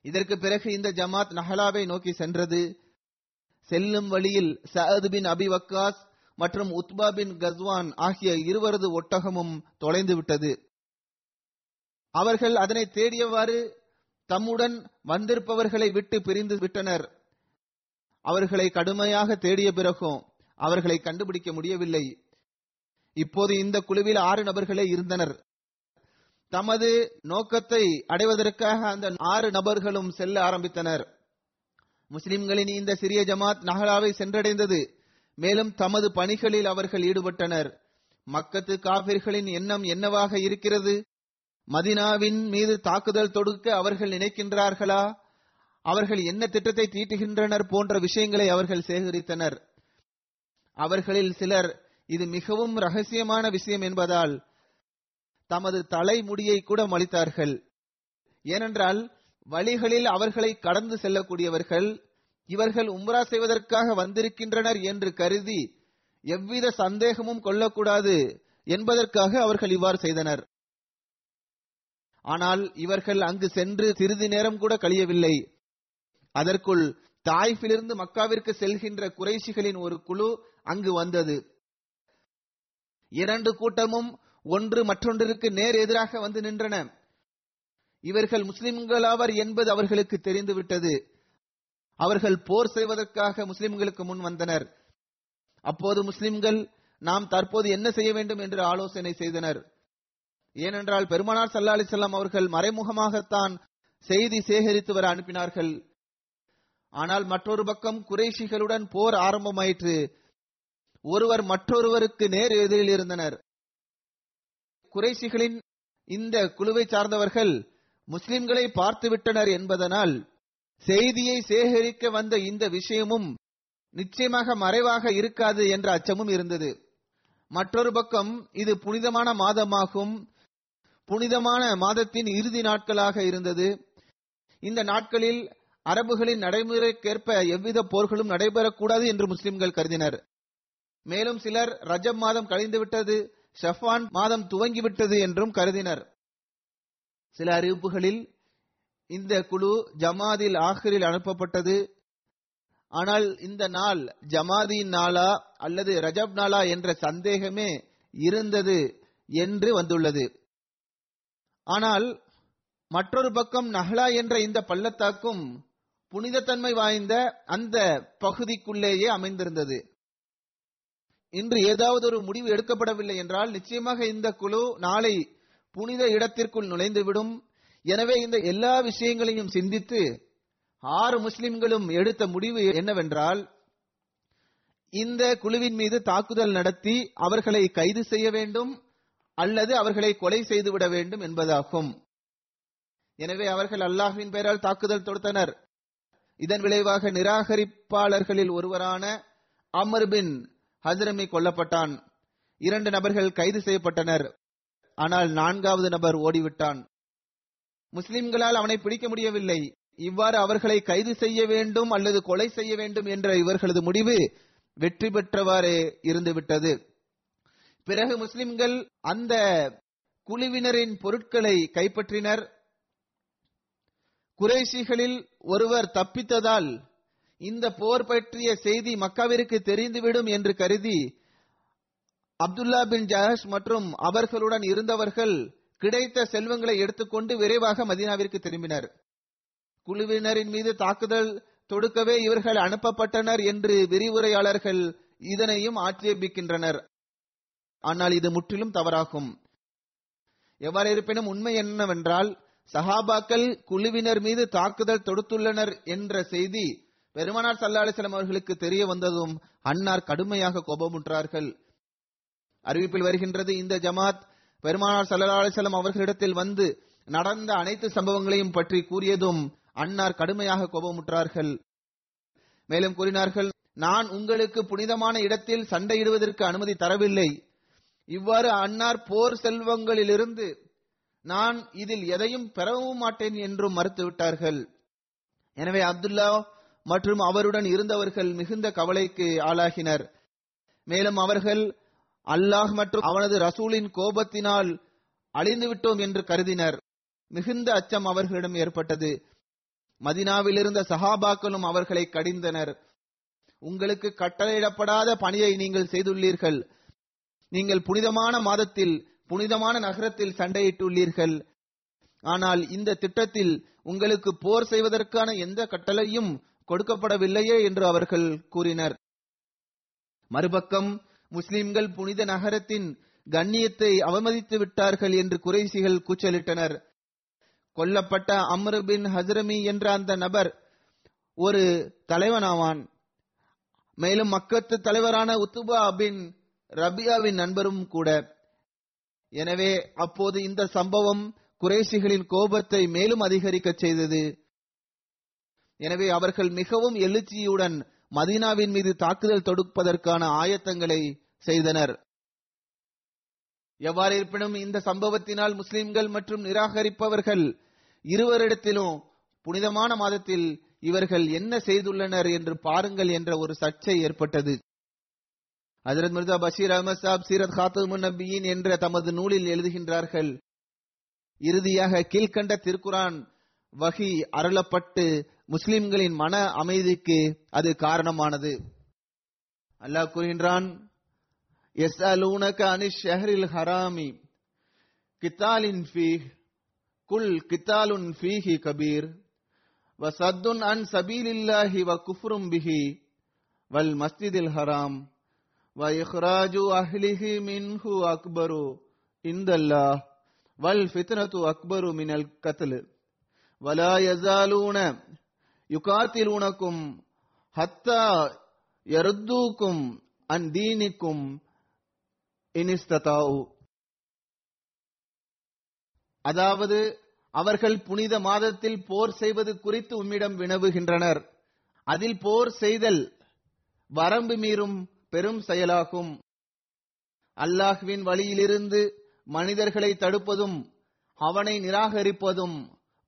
இதற்கு பிறகு இந்த ஜமாத் நஹலாவை நோக்கி சென்றது. செல்லும் வழியில் சஅத் பின் அபி வக்காஸ் மற்றும் உத்பா பின் கஸ்வான் ஆகிய இருவரது ஒட்டகமும் தொலைந்து விட்டது அவர்கள் அதனை தேடியவாறு தம்முடன் வந்திருப்பவர்களை விட்டு பிரிந்து விட்டனர். அவர்களை கடுமையாக தேடிய பிறகும் அவர்களை கண்டுபிடிக்க முடியவில்லை. இப்போது இந்த குழுவில் ஆறு நபர்களே இருந்தனர். தமது நோக்கத்தை அடைவதற்காக அந்த ஆறு நபர்களும் செல்ல ஆரம்பித்தனர். முஸ்லிம்களின் இந்த சிறிய ஜமாத் நகலாவை சென்றடைந்தது. மேலும் தமது பணிகளில் அவர்கள் ஈடுபட்டனர். மக்கத்து காபிர்களின் எண்ணம் என்னவாக இருக்கிறது? மதினாவின் மீது தாக்குதல் தொடுக்க அவர்கள் நினைக்கின்றார்களா? அவர்கள் என்ன திட்டத்தை தீட்டுகின்றனர் போன்ற விஷயங்களை அவர்கள் சேகரித்தனர். அவர்களில் சிலர் இது மிகவும் ரகசியமான விஷயம் என்பதால் தமது தலைமுடியை கூட மலித்தார்கள் ஏனென்றால் வழிகளில் அவர்களை கடந்து செல்லக்கூடியவர்கள் இவர்கள் உம்ரா செய்வதற்காக வந்திருக்கின்றனர் என்று கருதி எவ்வித சந்தேகமும் கொள்ளக்கூடாது என்பதற்காக அவர்கள் இவ்வாறு செய்தனர். ஆனால் இவர்கள் அங்கு சென்று சிறிது நேரம் கூட கழியவில்லை. அதற்குள் தாய்ஃபிலிருந்து மக்காவிற்கு செல்கின்ற குறைஷிகளின் ஒரு குழு அங்கு வந்தது. இரண்டு கூட்டமும் ஒன்று மற்றொன்றிற்கு நேர் எதிராக வந்து நின்றன. இவர்கள் முஸ்லிம்களாவர் என்பது அவர்களுக்கு தெரிந்துவிட்டது. அவர்கள் போர் செய்வதற்காக முஸ்லிம்களுக்கு முன் வந்தனர். அப்போது முஸ்லிம்கள் நாம் தற்போது என்ன செய்ய வேண்டும்? என்று ஆலோசனை செய்தனர். ஏனென்றால் பெருமானார் சல்லா அலிசல்லாம் அவர்கள் மறைமுகமாகத்தான் செய்தி சேகரித்து வர அனுப்பினார்கள். ஆனால் மற்றொரு பக்கம் குறைஷிகளுடன் போர் ஆரம்பமாயிற்று. ஒருவர் மற்றொருவருக்கு நேர் எதிரில் இருந்தனர். குறைஷிகளின் இந்த குழுவை சார்ந்தவர்கள் முஸ்லிம்களை பார்த்து விட்டனர் என்பதனால் செய்தியை சேகரிக்க வந்த இந்த விஷயமும் நிச்சயமாக மறைவாக இருக்காது என்ற அச்சமும் இருந்தது. மற்றொரு பக்கம் இது புனிதமான மாதமாகும். புனிதமான மாதத்தின் இறுதி நாட்களாக இருந்தது. இந்த நாட்களில் அரபுகளின் நடைமுறைக்கேற்ப எவ்வித போர்களும் நடைபெறக்கூடாது என்று முஸ்லிம்கள் கருதினர். மேலும் சிலர் ரஜப் மாதம் கழிந்துவிட்டது ஷஃபான் மாதம் துவங்கிவிட்டது என்றும் கருதினர். சில அறிவிப்புகளில் இந்த குழு ஜமாதில் ஆஹிரில் அனுப்பப்பட்டது. ஆனால் இந்த நாள் ஜமாதியின் நாளா அல்லது ரஜப் நாளா என்ற சந்தேகமே இருந்தது என்று வந்துள்ளது. ஆனால் மற்றொரு பக்கம் நஹ்லா என்ற இந்த பள்ளத்தாக்கும் புனிதத்தன்மை வாய்ந்த அந்த பகுதிக்குள்ளேயே அமைந்திருந்தது. இன்று ஏதாவது ஒரு முடிவு எடுக்கப்படவில்லை என்றால் நிச்சயமாக இந்த குழு நாளை புனித இடத்திற்குள் நுழைந்துவிடும். எனவே இந்த எல்லா விஷயங்களையும் சிந்தித்து ஆறு முஸ்லிம்களும் எடுத்த முடிவு என்னவென்றால் இந்த குழுவின் மீது தாக்குதல் நடத்தி அவர்களை கைது செய்ய வேண்டும். அல்லது அவர்களை கொலை செய்துவிட வேண்டும் என்பதாகும். எனவே அவர்கள் அல்லாஹ்வின் பெயரால் தாக்குதல் தொடுத்தனர். இதன் விளைவாக நிராகரிப்பாளர்களில் ஒருவரான அமர் பின் ஹசரமி கொல்லப்பட்டான். இரண்டு நபர்கள் கைது செய்யப்பட்டனர். ஆனால் நான்காவது நபர் ஓடிவிட்டான். முஸ்லிம்களால் அவனை பிடிக்க முடியவில்லை. இவ்வாறு அவர்களை கைது செய்ய வேண்டும் அல்லது கொலை செய்ய வேண்டும் என்ற இவர்களது முடிவு வெற்றி பெற்றவாறே இருந்துவிட்டது. பிறகு முஸ்லிம்கள் அந்த குழுவினரின் பொருட்களை கைப்பற்றினர். குறைஷிகளில் ஒருவர் தப்பித்ததால் இந்த போர் பற்றிய செய்தி மக்காவிற்கு தெரிந்துவிடும் என்று கருதி அப்துல்லா பின் ஜஹஷ் மற்றும் அவர்களுடன் இருந்தவர்கள் கிடைத்த செல்வங்களை எடுத்துக்கொண்டு விரைவாக மதீனாவிற்கு திரும்பினர். குழுவினரின் மீது தாக்குதல் தொடுக்கவே இவர்கள் அனுப்பப்பட்டனர் என்று விரிவுரையாளர்கள் இதனையும் ஆட்சேபிக்கின்றனர். ஆனால் இது முற்றிலும் தவறாகும். எவ்வாறு இருப்பினும் உண்மை என்னவென்றால் சஹாபாக்கள் குழுவினர் மீது தாக்குதல் தொடுத்துள்ளனர் என்ற செய்தி பெருமானார் சல்லா அலிஸ்லாம் அவர்களுக்கு தெரிய வந்ததும் அன்னார் கடுமையாக கோபமுற்றார்கள் அறிவிப்பில் வருகின்றது இந்த ஜமாத் பெருமானார் சல்லா அலிஸ்லாம் அவர்களிடத்தில் வந்து நடந்த அனைத்து சம்பவங்களையும் பற்றி கூறியதும் அன்னார் கடுமையாக கோபமுற்றார்கள் மேலும் கூறினார்கள் நான் உங்களுக்கு புனிதமான இடத்தில் சண்டையிடுவதற்கு அனுமதி தரவில்லை. இவ்வாறு அன்னார் போர் செல்வங்களிலிருந்து நான் இதில் எதையும் பெறவும் மாட்டேன் என்றும் மறுத்துவிட்டார்கள். எனவே அப்துல்லா மற்றும் அவருடன் இருந்தவர்கள் மிகுந்த கவலைக்கு ஆளாகினர். மேலும் அவர்கள் அல்லாஹ் மற்றும் அவனது ரசூலின் கோபத்தினால் அழிந்து விட்டோம் என்று கருதினர். மிகுந்த அச்சம் அவர்களிடம் ஏற்பட்டது. மதினாவில் இருந்த சஹாபாக்களும் அவர்களை கடிந்தனர். உங்களுக்கு கட்டளையிடப்படாத பணியை நீங்கள் செய்துள்ளீர்கள். நீங்கள் புனிதமான மாதத்தில் புனிதமான நகரத்தில் சண்டையிட்டுள்ளீர்கள். ஆனால் இந்த திட்டத்தில் உங்களுக்கு போர் செய்வதற்கான எந்த கட்டளையும் கொடுக்கப்படவில்லையே என்று அவர்கள் கூறினர். மறுபக்கம் முஸ்லிம்கள் புனித நகரத்தின் கண்ணியத்தை அவமதித்து விட்டார்கள் என்று குறைசிகள் கூச்சலிட்டனர். கொல்லப்பட்ட அம்ரு பின் ஹசரமி என்ற அந்த நபர் ஒரு தலைவனாவான். மேலும் மக்கத்து தலைவரான உத்துபா பின் ரபியாவின் நண்பரும் கூட. எனவே அப்போது இந்த சம்பவம் குறைசிகளின் கோபத்தை மேலும் அதிகரிக்க செய்தது. எனவே அவர்கள் மிகவும் எழுச்சியுடன் மதீனாவின் மீது தாக்குதல் தொடுப்பதற்கான ஆயத்தங்களை செய்தனர். எவ்வாறு இருப்பினும் இந்த சம்பவத்தினால் முஸ்லிம்கள் மற்றும் நிராகரிப்பவர்கள் இருவரிடத்திலும் புனிதமான மாதத்தில் இவர்கள் என்ன செய்துள்ளனர் என்று பாருங்கள் என்ற ஒரு சர்ச்சை ஏற்பட்டது. ஹசரத் மிர்சா பஷீர் அஹமத் சாப் சீரத் ஹாத்தமுன் நபியின் என்ற தமது நூலில் எழுதுகின்றார்கள். இறுதியாக கீழ்கண்ட திருக்குரான் வகி அருளப்பட்டு முஸ்லிம்களின் மன அமைதிக்கு அது காரணமானது. அல்லாஹ் கூறுகின்றான் எஸ் அலூனக அனிஷ் ஷஹரில் ஹராமி கித்தாலின் ஃபீ குல் கித்தாலுன் ஃபீஹி கபீர் வ சத்துன் அன் சபீலில்லாஹி வ குஃப்ரும் பிஹி வல் மஸ்ஜிதில் ஹராம். وإخراج أهله منه أكبر عند الله والفتنة أكبر من القتل ولا يزالون يقاتلونكم حتى يردوكم عن دينكم இனிஸ்ததாவு அதாவது அவர்கள் புனித மாதத்தில் போர் செய்வது குறித்து உம்மிடம் வினவுகின்றனர் அதில் போர் செய்தல் வரம்பு மீறும் பெரும் செயலாகும். அல்லாஹ்வின் வழியிலிருந்து மனிதர்களை தடுப்பதும் அவனை நிராகரிப்பதும்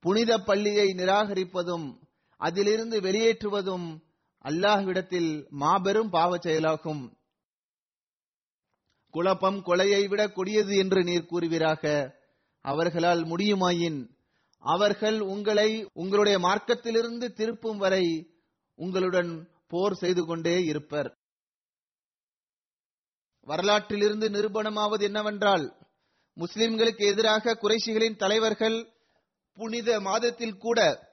புனித பள்ளியை நிராகரிப்பதும் அதிலிருந்து வெளியேற்றுவதும் அல்லாஹ்விடத்தில் மாபெரும் பாவச் செயலாகும். குழப்பம் கொலையை விட கொடியது என்று நீர் கூறுவீராக. அவர்களால் முடியுமாயின் அவர்கள் உங்களை உங்களுடைய மார்க்கத்திலிருந்து திருப்பும் வரை உங்களுடன் போர் செய்து கொண்டே இருப்பர். வரலாற்றிலிருந்து நிரூபணமாவது என்னவென்றால் முஸ்லிம்களுக்கு எதிராக குறைஷிகளின் தலைவர்கள் புனித மாதத்தில் கூட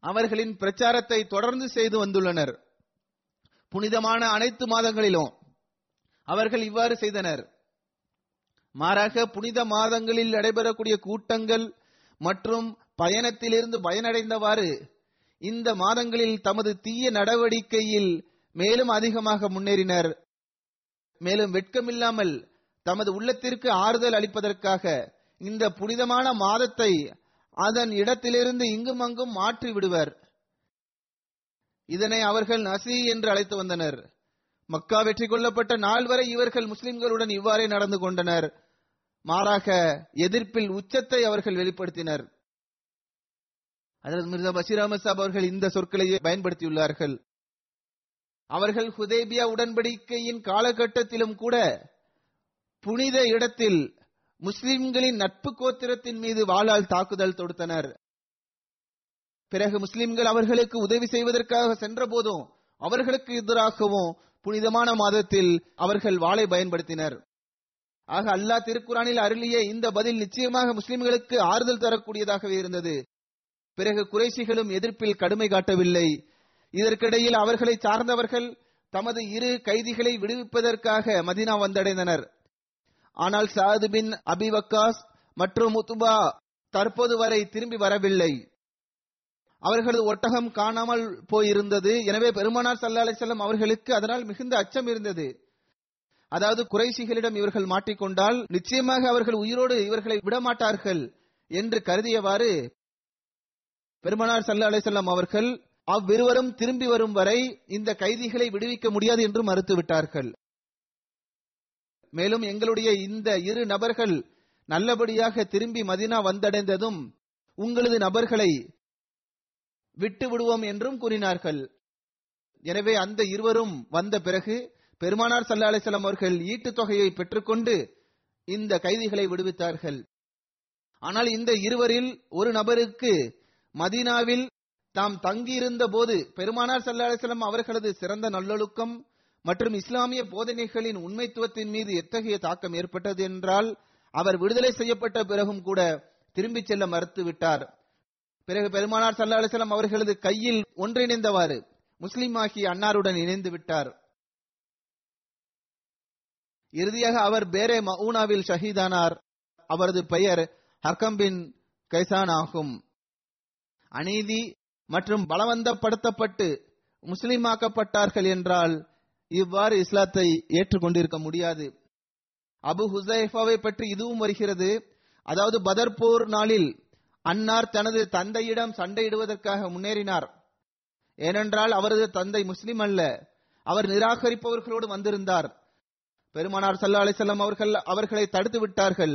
அவர்களின் பிரச்சாரத்தை தொடர்ந்து செய்து வந்துள்ளனர். புனிதமான அனைத்து மாதங்களிலும் அவர்கள் இவ்வாறு செய்தனர். மாறாக புனித மாதங்களில் நடைபெறக்கூடிய கூட்டங்கள் மற்றும் பயணத்திலிருந்து பயனடைந்தவாறு இந்த மாதங்களில் தமது தீய நடவடிக்கையில் மேலும் அதிகமாக முன்னேறினர். மேலும் வெட்கமில்லாமல் தமது உள்ளத்திற்கு ஆறுதல் அளிப்பதற்காக இந்த புனிதமான மாதத்தை அதன் இடத்திலிருந்து இங்கும் அங்கும் மாற்றி விடுவர். இதனை அவர்கள் நசி என்று அழைத்து வந்தனர். மக்கா வெற்றி கொள்ளப்பட்ட நாள் வரை இவர்கள் முஸ்லிம்களுடன் இவ்வாறே நடந்து கொண்டனர். மாறாக எதிர்ப்பில் உச்சத்தை அவர்கள் வெளிப்படுத்தினர். அதனால் மிர்சா பஷீர் அஹமத் சாப் அவர்கள் இந்த சொற்களையே பயன்படுத்தியுள்ளார்கள். அவர்கள் ஹுதேபியா உடன்படிக்கையின் காலகட்டத்திலும் கூட புனித இடத்தில் முஸ்லிம்களின் நட்பு கோத்திரத்தின் மீது வாளால் தாக்குதல் தொடுத்தனர். பிறகு முஸ்லிம்கள் அவர்களுக்கு உதவி செய்வதற்காக சென்ற போதும் அவர்களுக்கு எதிராகவும் புனிதமான மாதத்தில் அவர்கள் வாளை பயன்படுத்தினர். ஆக அல்லாஹ் திருக்குறானில் அருளிய இந்த பதில் நிச்சயமாக முஸ்லிம்களுக்கு ஆறுதல் தரக்கூடியதாகவே இருந்தது. பிறகு குறைசிகளும் எதிர்ப்பில் கடுமை காட்டவில்லை. இதற்கிடையில் அவர்களை சார்ந்தவர்கள் தமது இரு கைதிகளை விடுவிப்பதற்காக மதினா வந்தடைந்தனர். ஆனால் சாது பின் அபிவக்காஸ் மற்றும் உத்துபா தற்போது வரை திரும்பி வரவில்லை. அவர்களது ஒட்டகம் காணாமல் போயிருந்தது. எனவே பெருமானார் சல்லா அலிசல்லாம் அவர்களுக்கு அதனால் மிகுந்த அச்சம் இருந்தது. அதாவது குறைசிகளிடம் இவர்கள் மாட்டிக்கொண்டால் நிச்சயமாக அவர்கள் உயிரோடு இவர்களை விடமாட்டார்கள் என்று கருதியவாறு பெருமானார் சல்லா அலிசல்லாம் அவர்கள் அவ்விருவரும் திரும்பி வரும் வரை இந்த கைதிகளை விடுவிக்க முடியாது என்று மறுத்துவிட்டார்கள். மேலும் எங்களுடைய இந்த இரு நபர்கள் நல்லபடியாக திரும்பி மதினா வந்தடைந்ததும் உங்களது நபர்களை விட்டு விடுவோம் என்றும் கூறினார்கள். எனவே அந்த இருவரும் வந்த பிறகு பெருமானார் சல்லா அலிசல்லாம் அவர்கள் ஈட்டுத் தொகையை பெற்றுக்கொண்டு இந்த கைதிகளை விடுவித்தார்கள். ஆனால் இந்த இருவரில் ஒரு நபருக்கு மதீனாவில் தாம் தங்கியிருந்த போது பெருமானார் சல்லா அலிஸ்லாம் அவர்களது சிறந்த நல்லொழுக்கம் மற்றும் இஸ்லாமிய போதனைகளின் உண்மைத்துவத்தின் மீது எத்தகைய தாக்கம் ஏற்பட்டது என்றால் அவர் விடுதலை செய்யப்பட்ட பிறகும் கூட திரும்பிச் செல்ல மறுத்து விட்டார் பிறகு பெருமானார் சல்லா அலிஸ்லாம் அவர்களது கையில் ஒன்றிணைந்தவாறு முஸ்லிம் ஆகிய அன்னாருடன் இணைந்து விட்டார். இறுதியாக அவர் பேரே மவுனாவில் ஷஹீதானார். அவரது பெயர் ஹர்கம் பின் கைசான் ஆகும். அநீதி மற்றும் பலவந்தப்படுத்தப்பட்டு முஸ்லிமாக்கப்பட்டார்கள் என்றால் இவ்வாறு இஸ்லாத்தை ஏற்றுக்கொண்டிருக்க முடியாது. அபு ஹுசைஃபாவை பற்றி இதுவும் வருகிறது. அதாவது பதர் போர் நாளில் அன்னார் தனது தந்தையிடம் சண்டையிடுவதற்காக முன்னேறினார். ஏனென்றால் அவரது தந்தை முஸ்லிம் அல்ல. அவர் நிராகரிப்பவர்களோடு வந்திருந்தார். பெருமானார் சல்லா அலிசல்லாம் அவர்கள் அவர்களை தடுத்து விட்டார்கள்.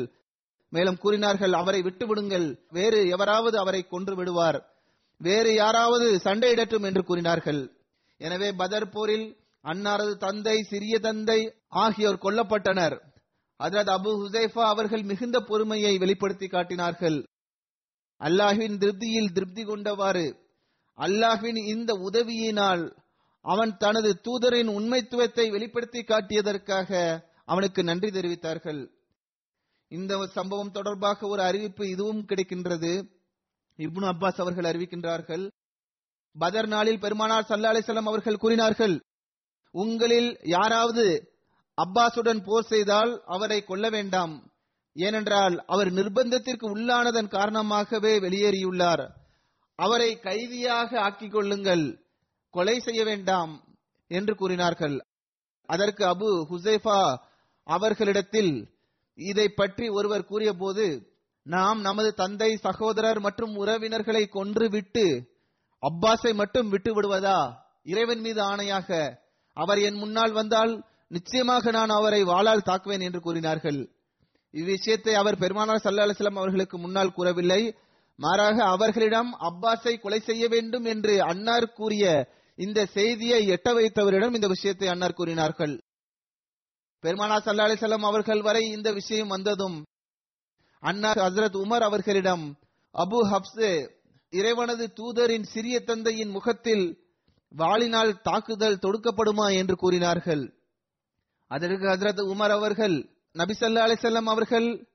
மேலும் கூறினார்கள் அவரை விட்டு விடுங்கள் வேறு எவராவது அவரை கொன்று விடுவார். வேறு யாராவது சண்டையிடட்டும் என்று கூறினார்கள். எனவே பதர் போரில் அன்னாரது தந்தை சிறிய தந்தை ஆகியோர் கொல்லப்பட்டனர். அதரது அபு ஹுசைஃபா அவர்கள் மிகுந்த பொறுமையை வெளிப்படுத்தி காட்டினார்கள். அல்லாஹின் திருப்தியில் திருப்தி கொண்டவாறு அல்லாஹின் இந்த உதவியினால் அவன் தனது தூதரின் உண்மைத்துவத்தை வெளிப்படுத்தி காட்டியதற்காக அவனுக்கு நன்றி தெரிவித்தார்கள். இந்த சம்பவம் தொடர்பாக ஒரு அறிவிப்பு இதுவும் கிடைக்கின்றது. இப்னு அப்பாஸ் அவர்கள் அறிவிக்கின்றார்கள் பதர் நாளில் பெருமானார் சல்லா அலிசல்லாம் அவர்கள் கூறினார்கள் உங்களில் யாராவது அப்பாசுடன் போர் செய்தால் அவரை கொல்ல வேண்டாம். ஏனென்றால் அவர் நிர்பந்தத்திற்கு உள்ளானதன் காரணமாகவே வெளியேறியுள்ளார். அவரை கைதியாக ஆக்கிக் கொள்ளுங்கள் கொலை செய்ய வேண்டாம் என்று கூறினார்கள். அதற்கு அபு ஹுசைஃபா அவர்களிடத்தில் இதை பற்றி ஒருவர் கூறியபோது நாம் நமது தந்தை சகோதரர் மற்றும் உறவினர்களை கொன்று விட்டு அப்பாஸை மட்டும் விட்டு விடுவதா இறைவன் மீது ஆணையாக அவர் என் முன்னால் வந்தால் நிச்சயமாக நான் அவரை வாளால் தாக்குவேன் என்று கூறினார்கள். இவ்விஷயத்தை அவர் பெருமானார் சல்லா அலிஸ்லாம் அவர்களுக்கு முன்னால் கூறவில்லை. மாறாக அவர்களிடம் அப்பாஸை கொலை செய்ய வேண்டும் என்று அன்னார் கூறிய இந்த செய்தியை எட்ட வைத்தவரிடம் இந்த விஷயத்தை அன்னார் கூறினார்கள். பெருமானார் சல்லா அலிசல்லாம் அவர்கள் வரை இந்த விஷயம் வந்ததும் அன்னார் ஹசரத் உமர் அவர்களிடம் அபு ஹப்ஸே இறைவனது தூதரின் சிறிய தந்தையின் முகத்தில் வாளினால் தாக்குதல் தொடுக்கப்படுமா? என்று கூறினார்கள். அதற்கு ஹசரத் உமர் அவர்கள் நபிசல்லா அலிசல்லாம் அவர்கள்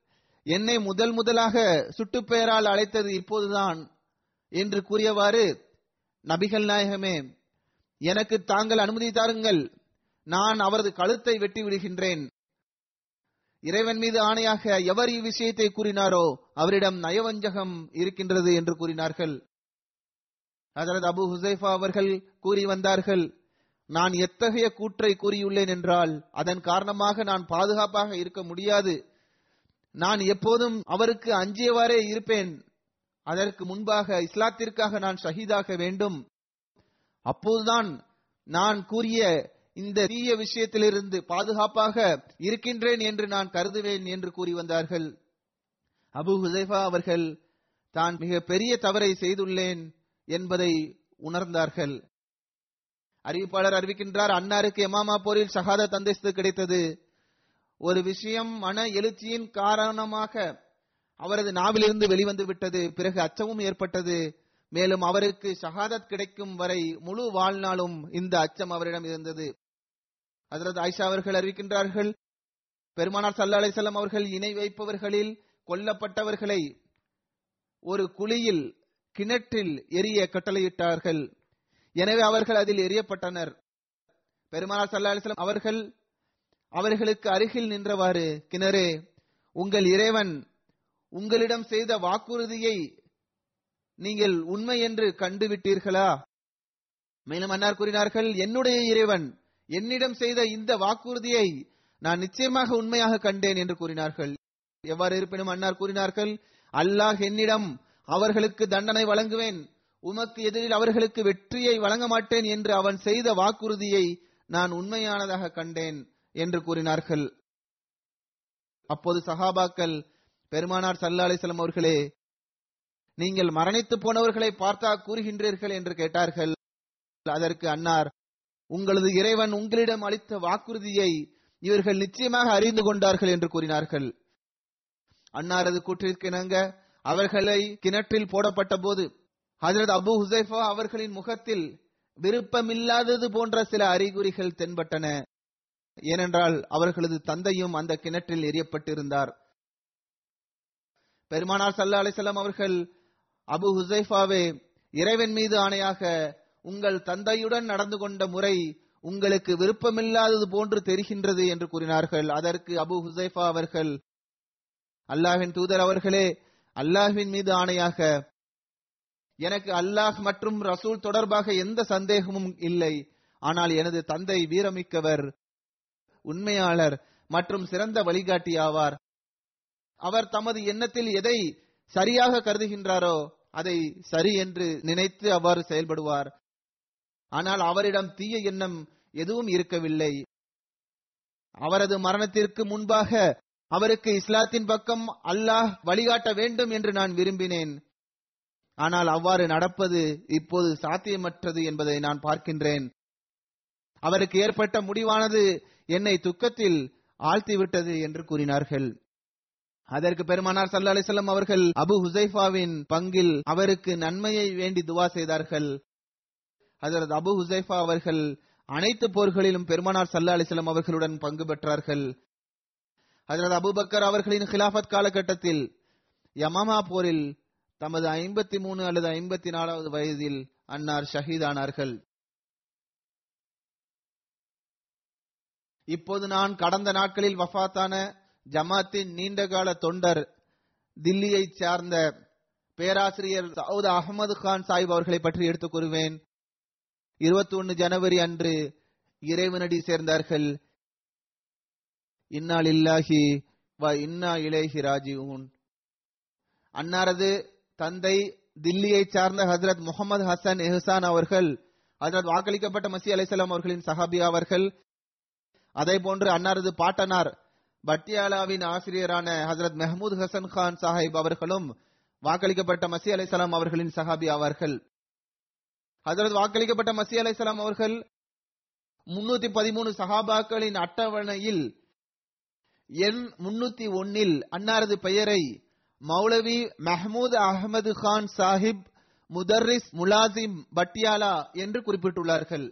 என்னை முதல் முதலாக சுட்டு பெயரால் அழைத்தது இப்போதுதான் என்று கூறியவாறு நபிகள் நாயகமே எனக்கு தாங்கள் அனுமதி தாருங்கள். நான் அவரது கழுத்தை வெட்டி விடுகின்றேன் இறைவன் மீது ஆணையாக எவர் இவ்விஷயத்தை கூறினாரோ அவரிடம் நயவஞ்சகம் இருக்கின்றது என்று கூறினார்கள். ஹசரத் அபு ஹுசைஃபா அவர்கள் கூறி வந்தார்கள் நான் எத்தகைய கூற்றை கூறியுள்ளேன் என்றால் அதன் காரணமாக நான் பாதுகாப்பாக இருக்க முடியாது. நான் எப்போதும் அவருக்கு அஞ்சியவாறே இருப்பேன். அதற்கு முன்பாக இஸ்லாத்திற்காக நான் ஷஹீதாக வேண்டும். அப்போதுதான் நான் கூறிய இந்த தீய விஷயத்திலிருந்து பாதுகாப்பாக இருக்கின்றேன் என்று நான் கருதுவேன் என்று கூறி வந்தார்கள். அபு ஹுசைஃபா அவர்கள் தான் மிக பெரிய தவறை செய்துள்ளேன் என்பதை உணர்ந்தார்கள். அறிவிப்பாளர் அறிவிக்கின்றார் அன்னாருக்கு எமாமா போரில் சகாத அந்தஸ்து கிடைத்தது. ஒரு விஷயம் மன எழுச்சியின் காரணமாக அவரது நாவிலிருந்து வெளிவந்து விட்டது. பிறகு அச்சமும் ஏற்பட்டது. மேலும் அவருக்கு ஷஹாதத் கிடைக்கும் வரை முழு வாழ்நாளும் இந்த அச்சம் அவரிடம் இருந்தது. அதரது ஆயிஷா அவர்கள் அறிவிக்கின்றார்கள் பெருமானார் சல்லா அலிசல்லாம் அவர்கள் இணை வைப்பவர்களில் கொல்லப்பட்டவர்களை ஒரு குழியில் கிணற்றில் எரிய கட்டளையிட்டார்கள். எனவே அவர்கள் அதில் எரியப்பட்டனர் பெருமானார் சல்லா அலிஸ்லாம் அவர்கள் அவர்களுக்கு அருகில் நின்றவாறு கிணறே உங்கள் இறைவன் உங்களிடம் செய்த வாக்குறுதியை நீங்கள் உண்மை என்று கண்டுவிட்டீர்களா? மேலும் அன்னார் கூறினார்கள் என்னுடைய இறைவன் என்னிடம் செய்த இந்த வாக்குறுதியை நான் நிச்சயமாக உண்மையாக கண்டேன் என்று கூறினார்கள். எவ்வாறு இருப்பினும் அன்னார் கூறினார்கள் அல்லாஹ் என்னிடம் அவர்களுக்கு தண்டனை வழங்குவேன். உமக்கு எதிரில் அவர்களுக்கு வெற்றியை வழங்க மாட்டேன் என்று அவன் செய்த வாக்குறுதியை நான் உண்மையானதாக கண்டேன் என்று கூறினார்கள். அப்போது சஹாபாக்கள் பெருமானார் சல்லா அலிஸ்லாம் அவர்களே நீங்கள் மரணித்து போனவர்களை பார்த்தா கூறுகின்றீர்கள் என்று கேட்டார்கள். அதற்கு அன்னார் உங்களது இறைவன் உங்களிடம் அளித்த வாக்குறுதியை இவர்கள் நிச்சயமாக அறிந்து கொண்டார்கள் என்று கூறினார்கள். அன்னாரது கூற்றிற்கிணங்க அவர்களை கிணற்றில் போடப்பட்ட போது ஹசரத் அபு ஹுசைஃபா அவர்களின் முகத்தில் விருப்பமில்லாதது போன்ற சில அறிகுறிகள் தென்பட்டன. ஏனென்றால் அவர்களது தந்தையும் அந்த கிணற்றில் எரியப்பட்டிருந்தார். பெருமானார் சல்லா அலிசல்லாம் அவர்கள் அபு ஹுசைஃபாவே இறைவன் மீது ஆணையாக உங்கள் தந்தையுடன் நடந்து கொண்ட முறை உங்களுக்கு விருப்பமில்லாதது போன்று தெரிகின்றது என்று கூறினார்கள். அதற்கு அபு ஹுசைஃபா அவர்கள் அல்லாஹின் தூதர் அவர்களே அல்லாஹின் மீது ஆணையாக எனக்கு அல்லாஹ் மற்றும் ரசூல் தொடர்பாக எந்த சந்தேகமும் இல்லை. ஆனால் எனது தந்தை வீரமிக்கவர் உண்மையாளர் மற்றும் சிறந்த வழிகாட்டி ஆவார் அவர் தமது எண்ணத்தில் எதை சரியாக கருதுகின்றாரோ அதை சரி என்று நினைத்து அவ்வாறு செயல்படுவார். ஆனால் அவரிடம் தீய எண்ணம் எதுவும் இருக்கவில்லை. அவரது மரணத்திற்கு முன்பாக அவருக்கு இஸ்லாத்தின் பக்கம் அல்லாஹ் வழிகாட்ட வேண்டும் என்று நான் விரும்பினேன். ஆனால் அவ்வாறு நடப்பது இப்போது சாத்தியமற்றது என்பதை நான் பார்க்கின்றேன். அவருக்கு ஏற்பட்ட முடிவானது என்னை துக்கத்தில் ஆழ்த்திவிட்டது என்று கூறினார்கள். அதற்கு பெருமானார் சல்லா அலிசல்லாம் அவர்கள் அபு ஹுசைஃபாவின் பங்கில் அவருக்கு நன்மையை வேண்டி துவா செய்தார்கள். அதற்கு அபு ஹுசைஃபா அவர்கள் அனைத்து போர்களிலும் பெருமானார் சல்லா அலிசல்லாம் அவர்களுடன் பங்கு பெற்றார்கள். ஹசரத் அபுபக்கர் அவர்களின் கிலாபத் காலகட்டத்தில் யமாமா போரில் தமது ஐம்பத்தி மூணு அல்லது ஐம்பத்தி நாலாவது வயதில் அன்னார் ஷஹீதானார்கள். இப்போது நான் கடந்த நாட்களில் வஃபாத்தான ஜமாத்தின் நீண்டகால தொண்டர் தில்லியைச் சார்ந்த பேராசிரியர் சவுத் அகமது கான் சாஹிப் அவர்களை பற்றி எடுத்துக் கூறுவேன். இருபத்தி ஒன்னு ஜனவரி அன்று இறைவனடி சேர்ந்தார்கள். இன்னால் இல்லாஹி வ இன்னா இலேஹி ராஜீவன் அன்னாரது தந்தை தில்லியை சார்ந்த ஹசரத் முகமது ஹசன் எஹசான் அவர்கள் ஹசரத் வாக்களிக்கப்பட்ட மசி அலிசலாம் அவர்களின் சஹாபி அவர்கள் அதே போன்று அன்னாரது பாட்டனார் பட்டியாலாவின் ஆசிரியரான ஹசரத் மெஹமூத் ஹசன் கான் சாஹிப் அவர்களும் வாக்களிக்கப்பட்ட மசி அலிசலாம் அவர்களின் சஹாபி ஆவார்கள் ஹசரத் வாக்களிக்கப்பட்ட மசி அலிசலாம் அவர்கள் முன்னூத்தி பதிமூணு சஹாபாக்களின் அட்டவணையில் எண் முன்னூத்தி ஒன்னில் அன்னாரது பெயரை மௌலவி மஹமூத் அகமது கான் சாஹிப் முதர்ரிஸ் முலாசிம் பட்டியாலா என்று குறிப்பிட்டுள்ளார்கள்.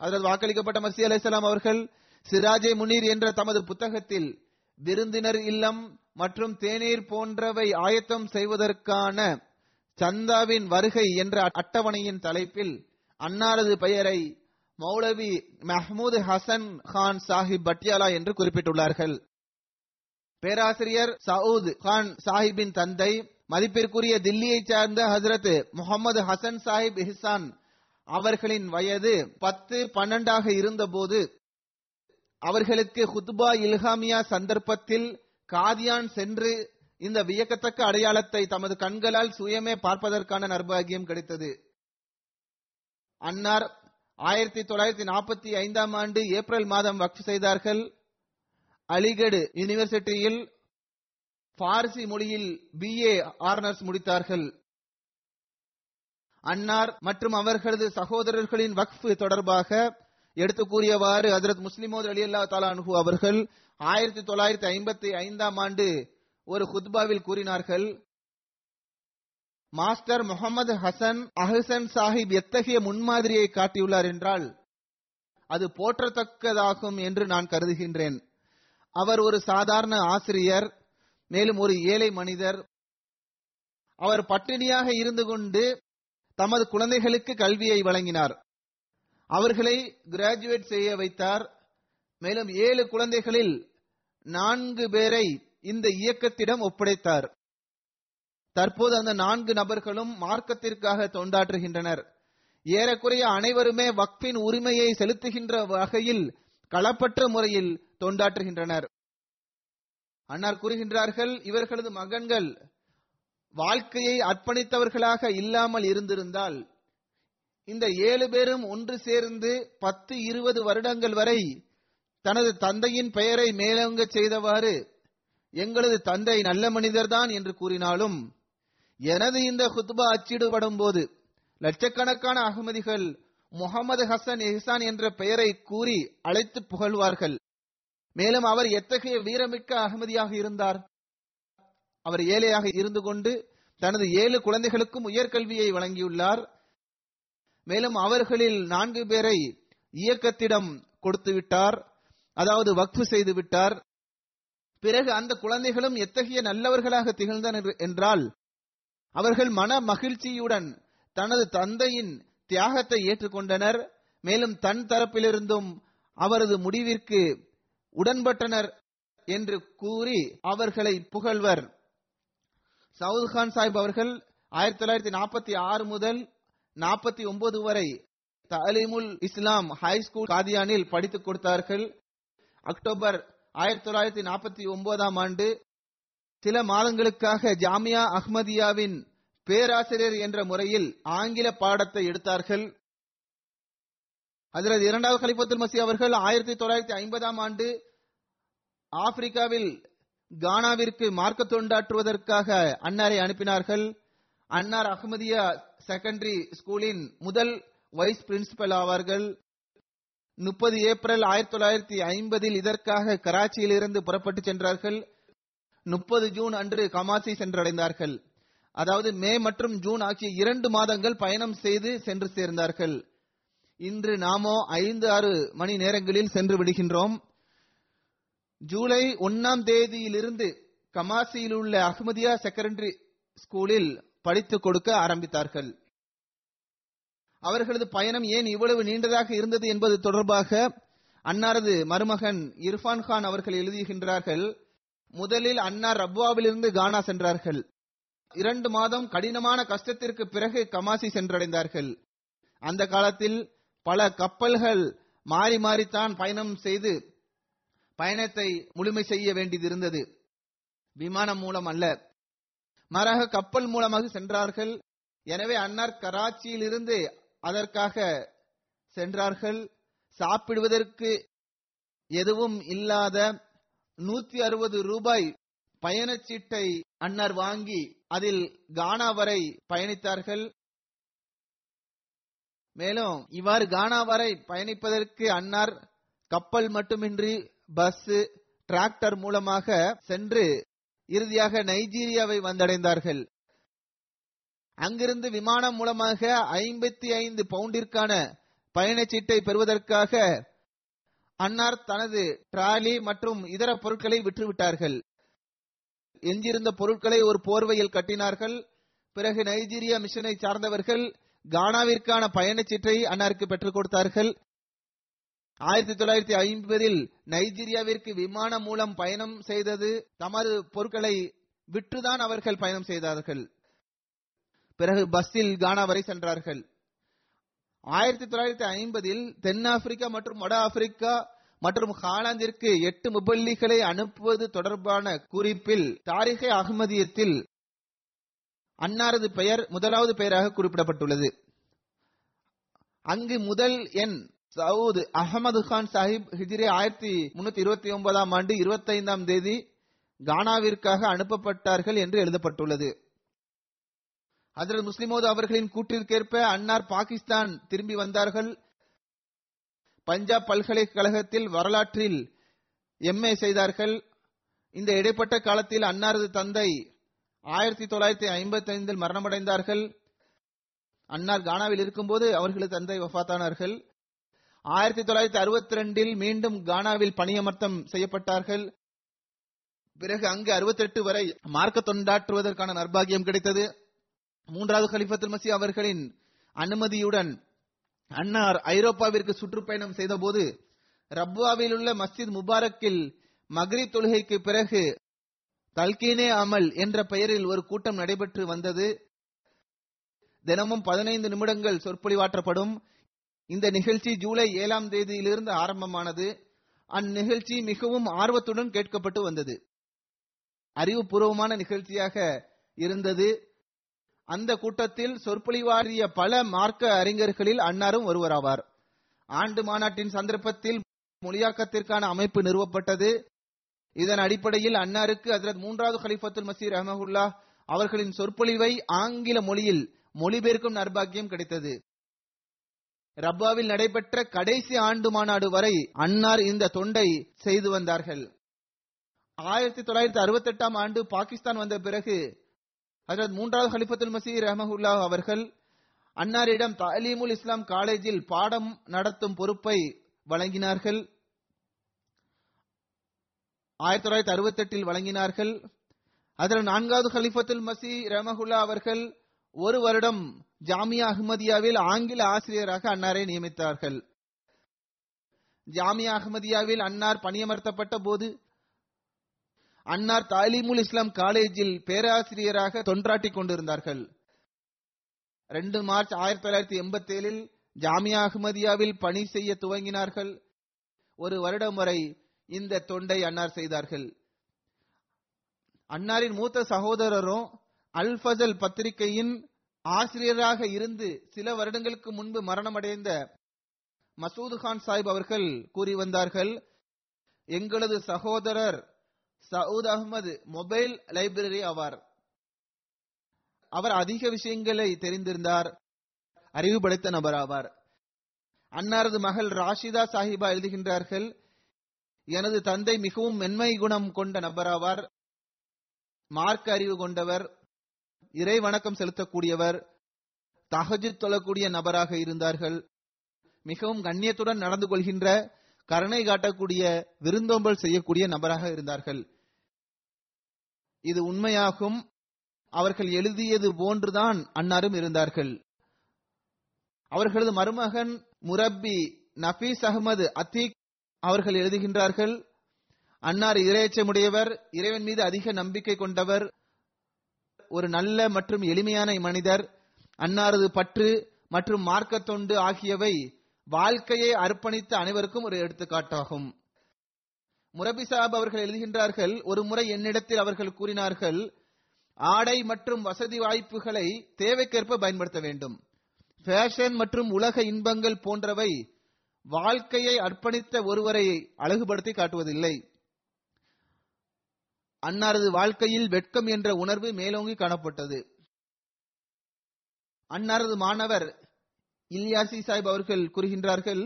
அதில் வாக்களிக்கப்பட்ட மசி அலைசலாம் அவர்கள் சிராஜே முனீர் என்ற தமது புத்தகத்தில் விருந்தினர் இல்லம் மற்றும் தேநீர் போன்றவை ஆயத்தம் செய்வதற்கான சந்தாவின் வருகை என்ற அட்டவணையின் தலைப்பில் அன்னாரது பெயரை மௌலவி மஹமூத் ஹசன் கான் சாஹிப் பட்டியாலா என்று குறிப்பிட்டுள்ளார்கள். பேராசிரியர் சவுத் கான் சாஹிப்பின் தந்தை மதிப்பிற்குரிய தில்லியை சார்ந்த ஹசரத் முகமது ஹசன் சாஹிப் இஹ்சான் அவர்களின் வயது பத்து பன்னெண்டாக இருந்தபோது அவர்களுக்கு ஹுத்பா இல்ஹாமியா சந்தர்ப்பத்தில் காதியான் சென்று இந்த வியக்கத்தக்க அடையாளத்தை தமது கண்களால் சுயமே பார்ப்பதற்கான நர்பாகியம் கிடைத்தது. அன்னார் ஆயிரத்தி தொள்ளாயிரத்தி நாற்பத்தி ஐந்தாம் ஆண்டு ஏப்ரல் மாதம் வக்ஃப் செய்தார்கள். அலிகடு யூனிவர்சிட்டியில் பார்சி மொழியில் பிஏ ஆர்னர்ஸ் முடித்தார்கள். அன்னார் மற்றும் அவர்களது சகோதரர்களின் வக்ஃப் தொடர்பாக எடுத்து கூறியவாறு ஹசரத் முஸ்லிமோது அலி அல்லா தாலா அனுகு அவர்கள் ஆயிரத்தி தொள்ளாயிரத்தி ஐம்பத்தி ஐந்தாம் ஆண்டு ஒரு குத்பாவில் கூறினார்கள் மாஸ்டர் முகமது ஹசன் அஹசன் சாஹிப் எத்தகைய முன்மாதிரியை காட்டியுள்ளார் என்றால் அது போற்றத்தக்கதாகும் என்று நான் கருதுகின்றேன். அவர் ஒரு சாதாரண ஆசிரியர் மேலும் ஒரு ஏழை மனிதர். அவர் பட்டினியாக இருந்து கொண்டு தமது குழந்தைகளுக்கு கல்வியை வழங்கினார். அவர்களை கிராஜுவேட் செய்ய வைத்தார். மேலும் ஏழு குழந்தைகளில் நான்கு பேரை இந்த இயக்கத்திடம் ஒப்படைத்தார். தற்போது அந்த நான்கு நபர்களும் மார்க்கத்திற்காக தொண்டாற்றுகின்றனர். ஏறக்குறைய அனைவருமே வக்ஃபின் உரிமையை செலுத்துகின்ற வகையில் களப்பற்ற முறையில் தொண்டாற்றுகின்றனர். அன்னார் கூறுகின்றார்கள் இவர்களது மகன்கள் வாழ்க்கையை அர்ப்பணித்தவர்களாக இல்லாமல் இருந்திருந்தால் இந்த ஏழு பேரும் ஒன்று சேர்ந்து பத்து இருபது வருடங்கள் வரை தனது தந்தையின் பெயரை மேலோங்க செய்தவாறு எங்களது தந்தை நல்ல மனிதர்தான் என்று கூறினாலும் எனது இந்த ஹுத்பா அச்சிடுபடும் போது லட்சக்கணக்கான அகமதிகள் முகமது ஹசன் எஹ்சான் என்ற பெயரை கூறி அழைத்து புகழ்வார்கள். மேலும் அவர் எத்தகைய வீரமிக்க அகமதியாக இருந்தார்? அவர் ஏழையாக இருந்து கொண்டு தனது ஏழு குழந்தைகளுக்கும் உயர்கல்வியை வழங்கியுள்ளார். மேலும் அவர்களில் நான்கு பேரை இயக்கத்திடம் கொடுத்து விட்டார் அதாவது வக்ஃபு செய்து விட்டார் பிறகு அந்த குழந்தைகளும் எத்தகைய நல்லவர்களாக திகழ்ந்தனர் என்றால் அவர்கள் மன மகிழ்ச்சியுடன் தனது தந்தையின் தியாகத்தை ஏற்றுக்கொண்டனர். மேலும் தன் தரப்பிலிருந்தும் அவரது முடிவிற்கு உடன்பட்டனர் என்று கூறி அவர்களை புகழ்வர். சவுத் கான் சாஹிப் அவர்கள் ஆயிரத்தி தொள்ளாயிரத்தி நாற்பத்தி ஆறு முதல் நாற்பத்தி ஒன்பது வரை தலீமுல் இஸ்லாம் ஹை ஸ்கூல் காதியானில் படித்துக் கொடுத்தார்கள். அக்டோபர் ஆயிரத்தி தொள்ளாயிரத்தி நாற்பத்தி ஒன்பதாம் ஆண்டு சில மாதங்களுக்காக ஜாமியா அஹ்மதியாவின் பேராசிரியர் என்ற முறையில் ஆங்கில பாடத்தை எடுத்தார்கள். அதில் இரண்டாவது கலிபத்துல் மசி அவர்கள் ஆயிரத்தி தொள்ளாயிரத்தி ஐம்பதாம் ஆண்டு ஆப்பிரிக்காவில் கானாவிற்கு மார்க்க தொண்டாற்றுவதற்காக அன்னாரை அனுப்பினார்கள். அன்னார் அஹ்மதியா செகண்டரி ஸ்கூலின் முதல் வைஸ் பிரின்சிபல் ஆவார்கள். முப்பது ஏப்ரல் ஆயிரத்தி தொள்ளாயிரத்தி ஐம்பதில் இதற்காக கராச்சியில் இருந்து புறப்பட்டு சென்றார்கள். முப்பது ஜூன் அன்று கமாசி சென்றடைந்தார்கள். அதாவது மே மற்றும் ஜூன் ஆகிய இரண்டு மாதங்கள் பயணம் செய்து சென்று சேர்ந்தார்கள். இன்று நாமோ ஐந்து ஆறு மணி நேரங்களில் சென்று விடுகின்றோம். ஜூலை ஒன்னாம் தேதியிலிருந்து கமாசியில் உள்ள அஹ்மதியா செகண்டரி ஸ்கூலில் படித்துக் கொடுக்க ஆரம்பித்தார்கள். அவர்களது பயணம் ஏன் இவ்வளவு நீண்டதாக இருந்தது என்பது தொடர்பாக அன்னாரது மருமகன் இர்ஃபான் கான் அவர்கள் எழுதுகின்றார்கள் முதலில் அன்னார் ரப்வாவிலிருந்து கானா சென்றார்கள். இரண்டு மாதம் கடினமான கஷ்டத்திற்கு பிறகு கமாசி சென்றடைந்தார்கள். அந்த காலத்தில் பல கப்பல்கள் மாறி மாறித்தான் பயணம் செய்து பயணத்தை முழுமை செய்ய வேண்டியது இருந்தது விமானம் மூலம் அல்ல. மாறாக கப்பல் மூலமாக சென்றார்கள். எனவே அன்னார் கராச்சியிலிருந்து அதற்காக சென்றார்கள். சாப்பிடுவதற்கு எதுவும் இல்லாத நூத்தி அறுபது ரூபாய் பயணச்சீட்டை அன்னார் வாங்கி அதில் கானா வரை பயணித்தார்கள். மேலும் இவ்வாறு கானா வரை பயணிப்பதற்கு அன்னார் கப்பல் மட்டுமின்றி பஸ் டிராக்டர் மூலமாக சென்று இறுதியாக நைஜீரியாவை வந்தடைந்தார்கள். அங்கிருந்து விமானம் மூலமாக ஐம்பத்தி ஐந்து பவுண்டிற்கான பயணச்சீட்டை பெறுவதற்காக அன்னார் தனது டிராலி மற்றும் இதர பொருட்களை விற்றுவிட்டார்கள். எஞ்சியிருந்த பொருட்களை ஒரு போர்வையில் கட்டினார்கள். பிறகு நைஜீரியா மிஷனை சார்ந்தவர்கள் கானாவிற்கான பயணச்சீட்டை அன்னாருக்கு பெற்றுக் கொடுத்தார்கள். ஆயிரத்தி தொள்ளாயிரத்தி ஐம்பதில் நைஜீரியாவிற்கு விமானம் மூலம் பயணம் செய்தது தமது பொருட்களை விற்றுதான் அவர்கள் பயணம் செய்தார்கள். பிறகு பஸ்ஸில் கானா வரை சென்றார்கள். ஆயிரத்தி தொள்ளாயிரத்தி ஐம்பதில் தென்னாப்பிரிக்கா மற்றும் வட ஆப்பிரிக்கா மற்றும் ஹாலாந்திற்கு எட்டு முபல்லிகளை அனுப்புவது தொடர்பான குறிப்பில் தாரிகே அகமதியத்தில் அன்னாரது பெயர் முதலாவது பெயராக குறிப்பிடப்பட்டுள்ளது. அங்கு முதல் எண் சவுத் அகமது கான் சாஹிப் ஹிஜ்ரி ஆயிரத்தி முன்னூத்தி இருபத்தி ஒன்பதாம் ஆண்டு இருபத்தி ஐந்தாம் தேதி கானாவிற்காக அனுப்பப்பட்டார்கள் என்று எழுதப்பட்டுள்ளது. அதில் முஸ்லிமோது அவர்களின் கூற்றிற்கேற்ப அன்னார் பாகிஸ்தான் திரும்பி வந்தார்கள். பஞ்சாப் பல்கலைக்கழகத்தில் வரலாற்றில் எம்ஏ செய்தார்கள். இந்த இடைப்பட்ட காலத்தில் அன்னாரது தந்தை ஆயிரத்தி தொள்ளாயிரத்தி ஐம்பத்தி ஐந்தில் மரணமடைந்தார்கள். அன்னார் கானாவில் இருக்கும்போது அவர்களது தந்தை வஃத்தானார்கள். ஆயிரத்தி தொள்ளாயிரத்தி அறுபத்தி ரெண்டில் மீண்டும் கானாவில் பணியமர்த்தம் செய்யப்பட்டார்கள். பிறகு அங்கு அறுபத்தி எட்டு வரை மார்க்க தொண்டாற்றுவதற்கான நர்பாகியம் கிடைத்தது. மூன்றாவது கலிஃபத்துல் மசி அவர்களின் அனுமதியுடன் அன்னார் ஐரோப்பாவிற்கு சுற்றுப்பயணம் செய்தபோது ரப்வாவில் உள்ள மஸ்ஜித் முபாரக்கில் மக்ரிப் தொழுகைக்கு பிறகு தல்கீனே அமல் என்ற பெயரில் ஒரு கூட்டம் நடைபெற்று வந்தது. தினமும் பதினைந்து நிமிடங்கள் சொற்பொழிவாற்றப்படும். இந்த நிகழ்ச்சி ஜூலை ஏழாம் தேதியிலிருந்து ஆரம்பமானது. அந்நிகழ்ச்சி மிகவும் ஆர்வத்துடன் கேட்கப்பட்டு வந்தது. அறிவுபூர்வமான நிகழ்ச்சியாக இருந்தது. அந்த கூட்டத்தில் சொற்பொழிவாற்றிய பல மார்க்க அறிஞர்களில் அன்னாரும் ஒருவராவார். ஆண்டு மாநாட்டின் சந்தர்ப்பத்தில் மொழியாக்கத்திற்கான அமைப்பு நிறுவப்பட்டது. இதன் அடிப்படையில் அன்னாருக்கு அதரத் மூன்றாவது ஹலிஃபத்துல் மசீர் அஹமகுல்லா அவர்களின் சொற்பொழிவை ஆங்கில மொழியில் மொழிபெயர்க்கும் நர்பாக்கியம் கிடைத்தது. ரப்பாவில் நடைபெற்ற கடைசி ஆண்டு மாநாடு வரை அன்னார் இந்த தொண்டை செய்து வந்தார்கள். ஆயிரத்தி தொள்ளாயிரத்தி அறுபத்தி எட்டாம் ஆண்டு பாகிஸ்தான் வந்த பிறகு ஹஜரத் மூன்றாவது ஹலிஃபத்துல் மசீர் ரஹமஹுல்லா அவர்கள் அன்னாரிடம் தாலீமுல் இஸ்லாம் காலேஜில் பாடம் நடத்தும் பொறுப்பை வழங்கினார்கள். ஆயிரத்தி தொள்ளாயிரத்தி அறுபத்தி எட்டில் வழங்கினார்கள். அதில் நான்காவது ஹலிஃபத்துல் மசி ரமஹுல்லா அவர்கள் ஒரு வருடம் ஜாமியா அஹ்மதியாவில் ஆங்கில ஆசிரியராக அன்னாரை நியமித்தார்கள். ஜாமியா அஹ்மதியாவில் அன்னார் பணியமர்த்தப்பட்ட போது அன்னார் தாலிமுல் இஸ்லாம் காலேஜில் பேராசிரியராக தொன்றாட்டிக் கொண்டிருந்தார்கள். ரெண்டு மார்ச் ஆயிரத்தி தொள்ளாயிரத்தி எண்பத்தி ஏழில் ஜாமியா அஹ்மதியாவில் பணி செய்ய துவங்கினார்கள். ஒரு வருடம் வரை இந்த தொண்டை அன்னார் செய்தார்கள். அன்னாரின் மூத்த சகோதரரும் அல் ஃபசல் பத்திரிகையின் ஆசிரியராக இருந்து சில வருடங்களுக்கு முன்பு மரணமடைந்த மசூது கான் சாஹிப் அவர்கள் கூறி வந்தார்கள் எங்களது சகோதரர் சவுத் அகமது மொபைல் லைப்ரரி ஆவார் அவர் அதிக விஷயங்களை தெரிந்திருந்தார். அறிவுபடுத்த நபர் ஆவார். அன்னாரது மகள் ராஷிதா சாஹிபா எழுதுகின்றார்கள் எனது தந்தை மிகவும் மென்மை குணம் கொண்ட நபராவார் மார்க்க அறிவு கொண்டவர் இறை வணக்கம் செலுத்தக்கூடியவர் தகஜித் தொழக்கூடிய நபராக இருந்தார்கள். மிகவும் கண்ணியத்துடன் நடந்து கொள்கின்ற கருணை காட்டக்கூடிய விருந்தோம்பல் செய்யக்கூடிய நபராக இருந்தார்கள். இது உண்மையாகும். அவர்கள் எழுதியது போன்றுதான் அன்னாரும் இருந்தார்கள். அவர்களது மருமகன் முரப்பி நபீஸ் அகமது அத்தீக் அவர்கள் எழுதுகின்றார்கள் அன்னார் இரையச்சமுடையவர் இறைவன் மீது அதிக நம்பிக்கை கொண்டவர் ஒரு நல்ல மற்றும் எளிமையான மனிதர் அன்னாரது பற்று மற்றும் மார்க்க தொண்டு ஆகியவை வாழ்க்கையை அர்ப்பணித்த அனைவருக்கும் ஒரு எடுத்துக்காட்டாகும். முரபி சாப் அவர்கள் எழுதுகின்றார்கள் ஒரு முறை என்னிடத்தில் அவர்கள் கூறினார்கள் ஆடை மற்றும் வசதி வாய்ப்புகளை தேவைக்கேற்ப பயன்படுத்த வேண்டும். ஃபேஷன் மற்றும் உலக இன்பங்கள் போன்றவை வாழ்க்கையை அர்ப்பணித்த ஒருவரை அழகுபடுத்தி காட்டுவதில்லை. அன்னாரது வாழ்க்கையில் வெட்கம் என்ற உணர்வு மேலோங்கி காணப்பட்டது. அன்னாரது மாணவர் இல்யாசி சாஹிப் அவர்கள் கூறுகின்றார்கள்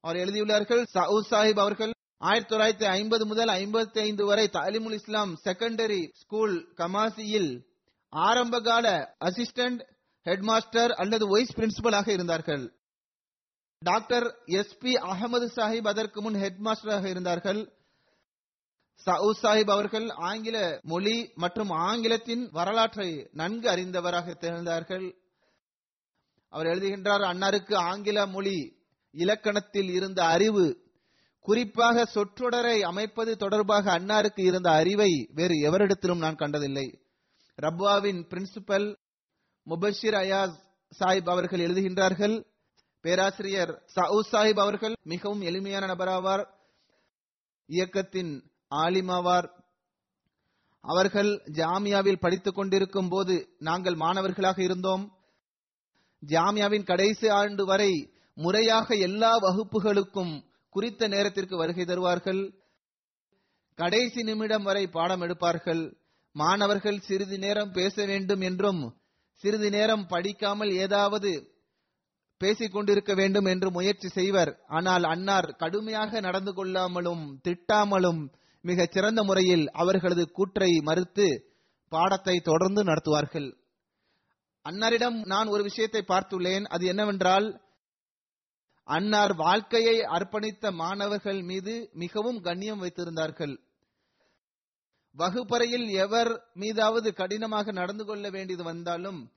அவர் எழுதியுள்ளார்கள் சவுத் சாஹிப் அவர்கள் ஆயிரத்தி தொள்ளாயிரத்தி ஐம்பது முதல் ஐம்பத்தி ஐந்து வரை தாலிமுல் இஸ்லாம் செகண்டரி ஸ்கூல் கமாசியில் ஆரம்பகால அசிஸ்டன்ட் ஹெட்மாஸ்டர் அல்லது வைஸ் பிரின்சிபலாக இருந்தார்கள். Doctor S P Ahmad Sahib அதற்கு முன் ஹெட்மாஸ்டராக இருந்தார்கள். சவுத் சாஹிப் அவர்கள் ஆங்கில மொழி மற்றும் ஆங்கிலத்தின் வரலாற்றை நன்கு அறிந்தவராக திகழ்ந்தார்கள். அவர் எழுதுகின்றார் அன்னாருக்கு ஆங்கில மொழி இலக்கணத்தில் இருந்த அறிவு குறிப்பாக சொற்றொடரை அமைப்பது தொடர்பாக அன்னாருக்கு இருந்த அறிவை வேறு எவரிடத்திலும் நான் கண்டதில்லை. ரப்வாவின் பிரின்சிபல் முபஷிர் அயாஸ் சாஹிப் அவர்கள் எழுதுகின்றார்கள் பேராசிரியர் சவுத் சாஹிப் அவர்கள் மிகவும் எளிமையான நபராவார் இயக்கத்தின் ஆலிமாவார். அவர்கள் ஜாமியாவில் படித்துக் கொண்டிருக்கும் போது நாங்கள் மாணவர்களாக இருந்தோம். ஜாமியாவின் கடைசி ஆண்டு வரை முறையாக எல்லா வகுப்புகளுக்கும் குறித்த நேரத்திற்கு வருகை தருவார்கள். கடைசி நிமிடம் வரை பாடம் எடுப்பார்கள். மாணவர்கள் சிறிது நேரம் பேச வேண்டும் என்றும் சிறிது நேரம் படிக்காமல் ஏதாவது பேசிக் கொண்டிருக்க வேண்டும் என்று முயற்சி செய்வர். ஆனால் அன்னார் கடுமையாக நடந்து கொள்ளாமலும் திட்டாமலும் மிகச் சிறந்த முறையில் அவர்களது கூற்றை மறுத்து பாடத்தை தொடர்ந்து நடத்துவார்கள். அன்னாரிடம் நான் ஒரு விஷயத்தை பார்த்துள்ளேன். அது என்னவென்றால் அன்னார் வாழ்க்கையை அர்ப்பணித்த மாணவர்கள் மீது மிகவும் கண்ணியம் வைத்திருந்தார்கள். வகுப்பறையில் எவர் மீதாவது கடினமாக நடந்து கொள்ள வேண்டியது வந்தாலும்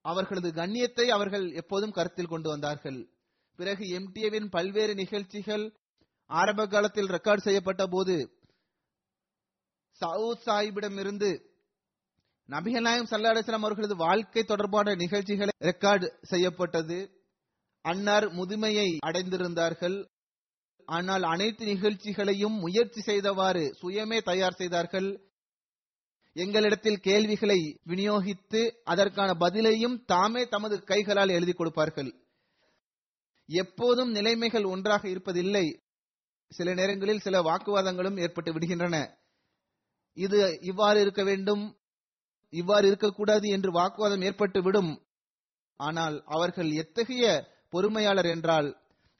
அவர்களது கண்ணியத்தை அவர்கள் எப்போதும் கருத்தில் கொண்டு வந்தார்கள். பிறகு எம்டிஏவின் பல்வேறு நிகழ்ச்சிகள் ஆரம்ப காலத்தில் ரெக்கார்ட் செய்யப்பட்ட போது சவுத் சாஹிபிடமிருந்து நபிகள் நாயம் சல்லா அலிஸ்லாம் அவர்களது வாழ்க்கை தொடர்பான நிகழ்ச்சிகளை ரெக்கார்டு செய்யப்பட்டது. அன்னார் முதுமையை அடைந்திருந்தார்கள். ஆனால் அனைத்து நிகழ்ச்சிகளையும் முயற்சி செய்தவாறு சுயமே தயார் செய்தார்கள். எங்களிடத்தில் கேள்விகளை விநியோகித்து அதற்கான பதிலையும் தாமே தமது கைகளால் எழுதி கொடுப்பார்கள். எப்போதும் நிலைமைகள் ஒன்றாக இருப்பதில்லை. சில நேரங்களில் சில வாக்குவாதங்களும் ஏற்பட்டு விடுகின்றன. இது இவ்வாறு இருக்க வேண்டும். இவ்வாறு இருக்கக்கூடாது என்று வாக்குவாதம் ஏற்பட்டு விடும். ஆனால் அவர்கள் எத்தகைய பொறுமையாளர் என்றால்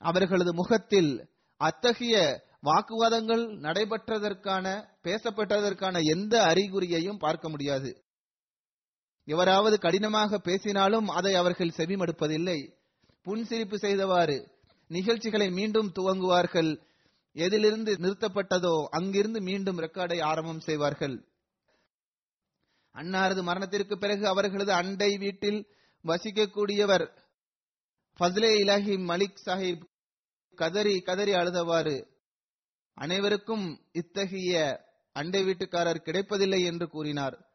அவர்களது முகத்தில் அத்தகைய வாக்குவாதங்கள் நடைபெற்றதற்கான பேசப்பட்டதற்கான எந்த அறிகுறியையும் பார்க்க முடியாது. எவராவது கடினமாக பேசினாலும் அதை அவர்கள் செவிமடுப்பதில்லை. புன்சிரிப்பு செய்தவாறு நிகழ்ச்சிகளை மீண்டும் துவங்குவார்கள். எதிலிருந்து நிறுத்தப்பட்டதோ அங்கிருந்து மீண்டும் ரெக்கார்டை ஆரம்பம் செய்வார்கள். அன்னாரது மரணத்திற்கு பிறகு அவர்களது அண்டை வீட்டில் வசிக்கக்கூடியவர் ஃபஸ்லே இலாஹி மலிக் சாஹிப் கதறி கதறி அழுதவாறு அனைவருக்கும் இத்தகைய அண்டை வீட்டுக்காரர் கிடைப்பதில்லை என்று கூறினார்.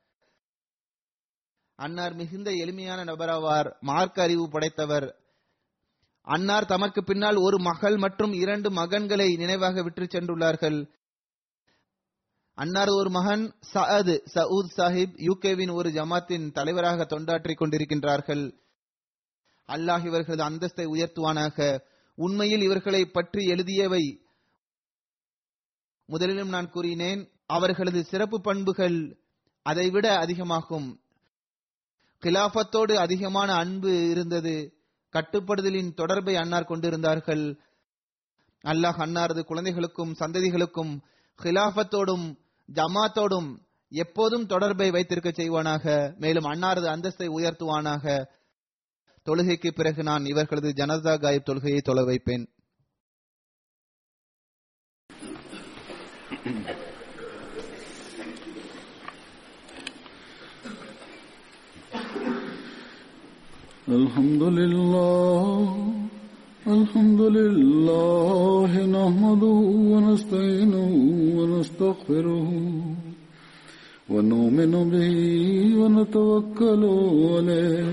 அன்னார் மிகுந்த எளிமையான நபராவார் மார்க்க அறிவு படைத்தவர். அன்னார் தமக்கு பின்னால் ஒரு மகள் மற்றும் இரண்டு மகன்களை நினைவாக விற்று சென்றுள்ளார்கள். அன்னார் ஒரு மகன் சஅத் சவுத் சாஹிப் யூகேவின் ஒரு ஜமாத்தின் தலைவராக தொண்டாற்றிக் கொண்டிருக்கின்றார்கள். அல்லாஹ் இவர்களது அந்தஸ்தை உயர்த்துவானாக. உண்மையில் இவர்களை பற்றி எழுதியவை. முதலிலும் நான் கூறினேன் அவர்களது சிறப்பு பண்புகள் அதைவிட அதிகமாகும். கிலாபத்தோடு அதிகமான அன்பு இருந்தது. கட்டுப்படுதலின் தொடர்பை அன்னார் கொண்டிருந்தார்கள். அல்லாஹ் அன்னாரது குழந்தைகளுக்கும் சந்ததிகளுக்கும் ஹிலாஃபத்தோடும் ஜமாத்தோடும் எப்போதும் தொடர்பை வைத்திருக்க செய்வானாக. மேலும் அன்னாரது அந்தஸ்தை உயர்த்துவானாக. தொழுகைக்கு பிறகு நான் இவர்களது ஜனதா காயிப் தொழுகையை தொலை வைப்பேன்
الحمد لله الحمد لله نحمده ونستعينه ونستغفره ونؤمن به ونتوكل عليه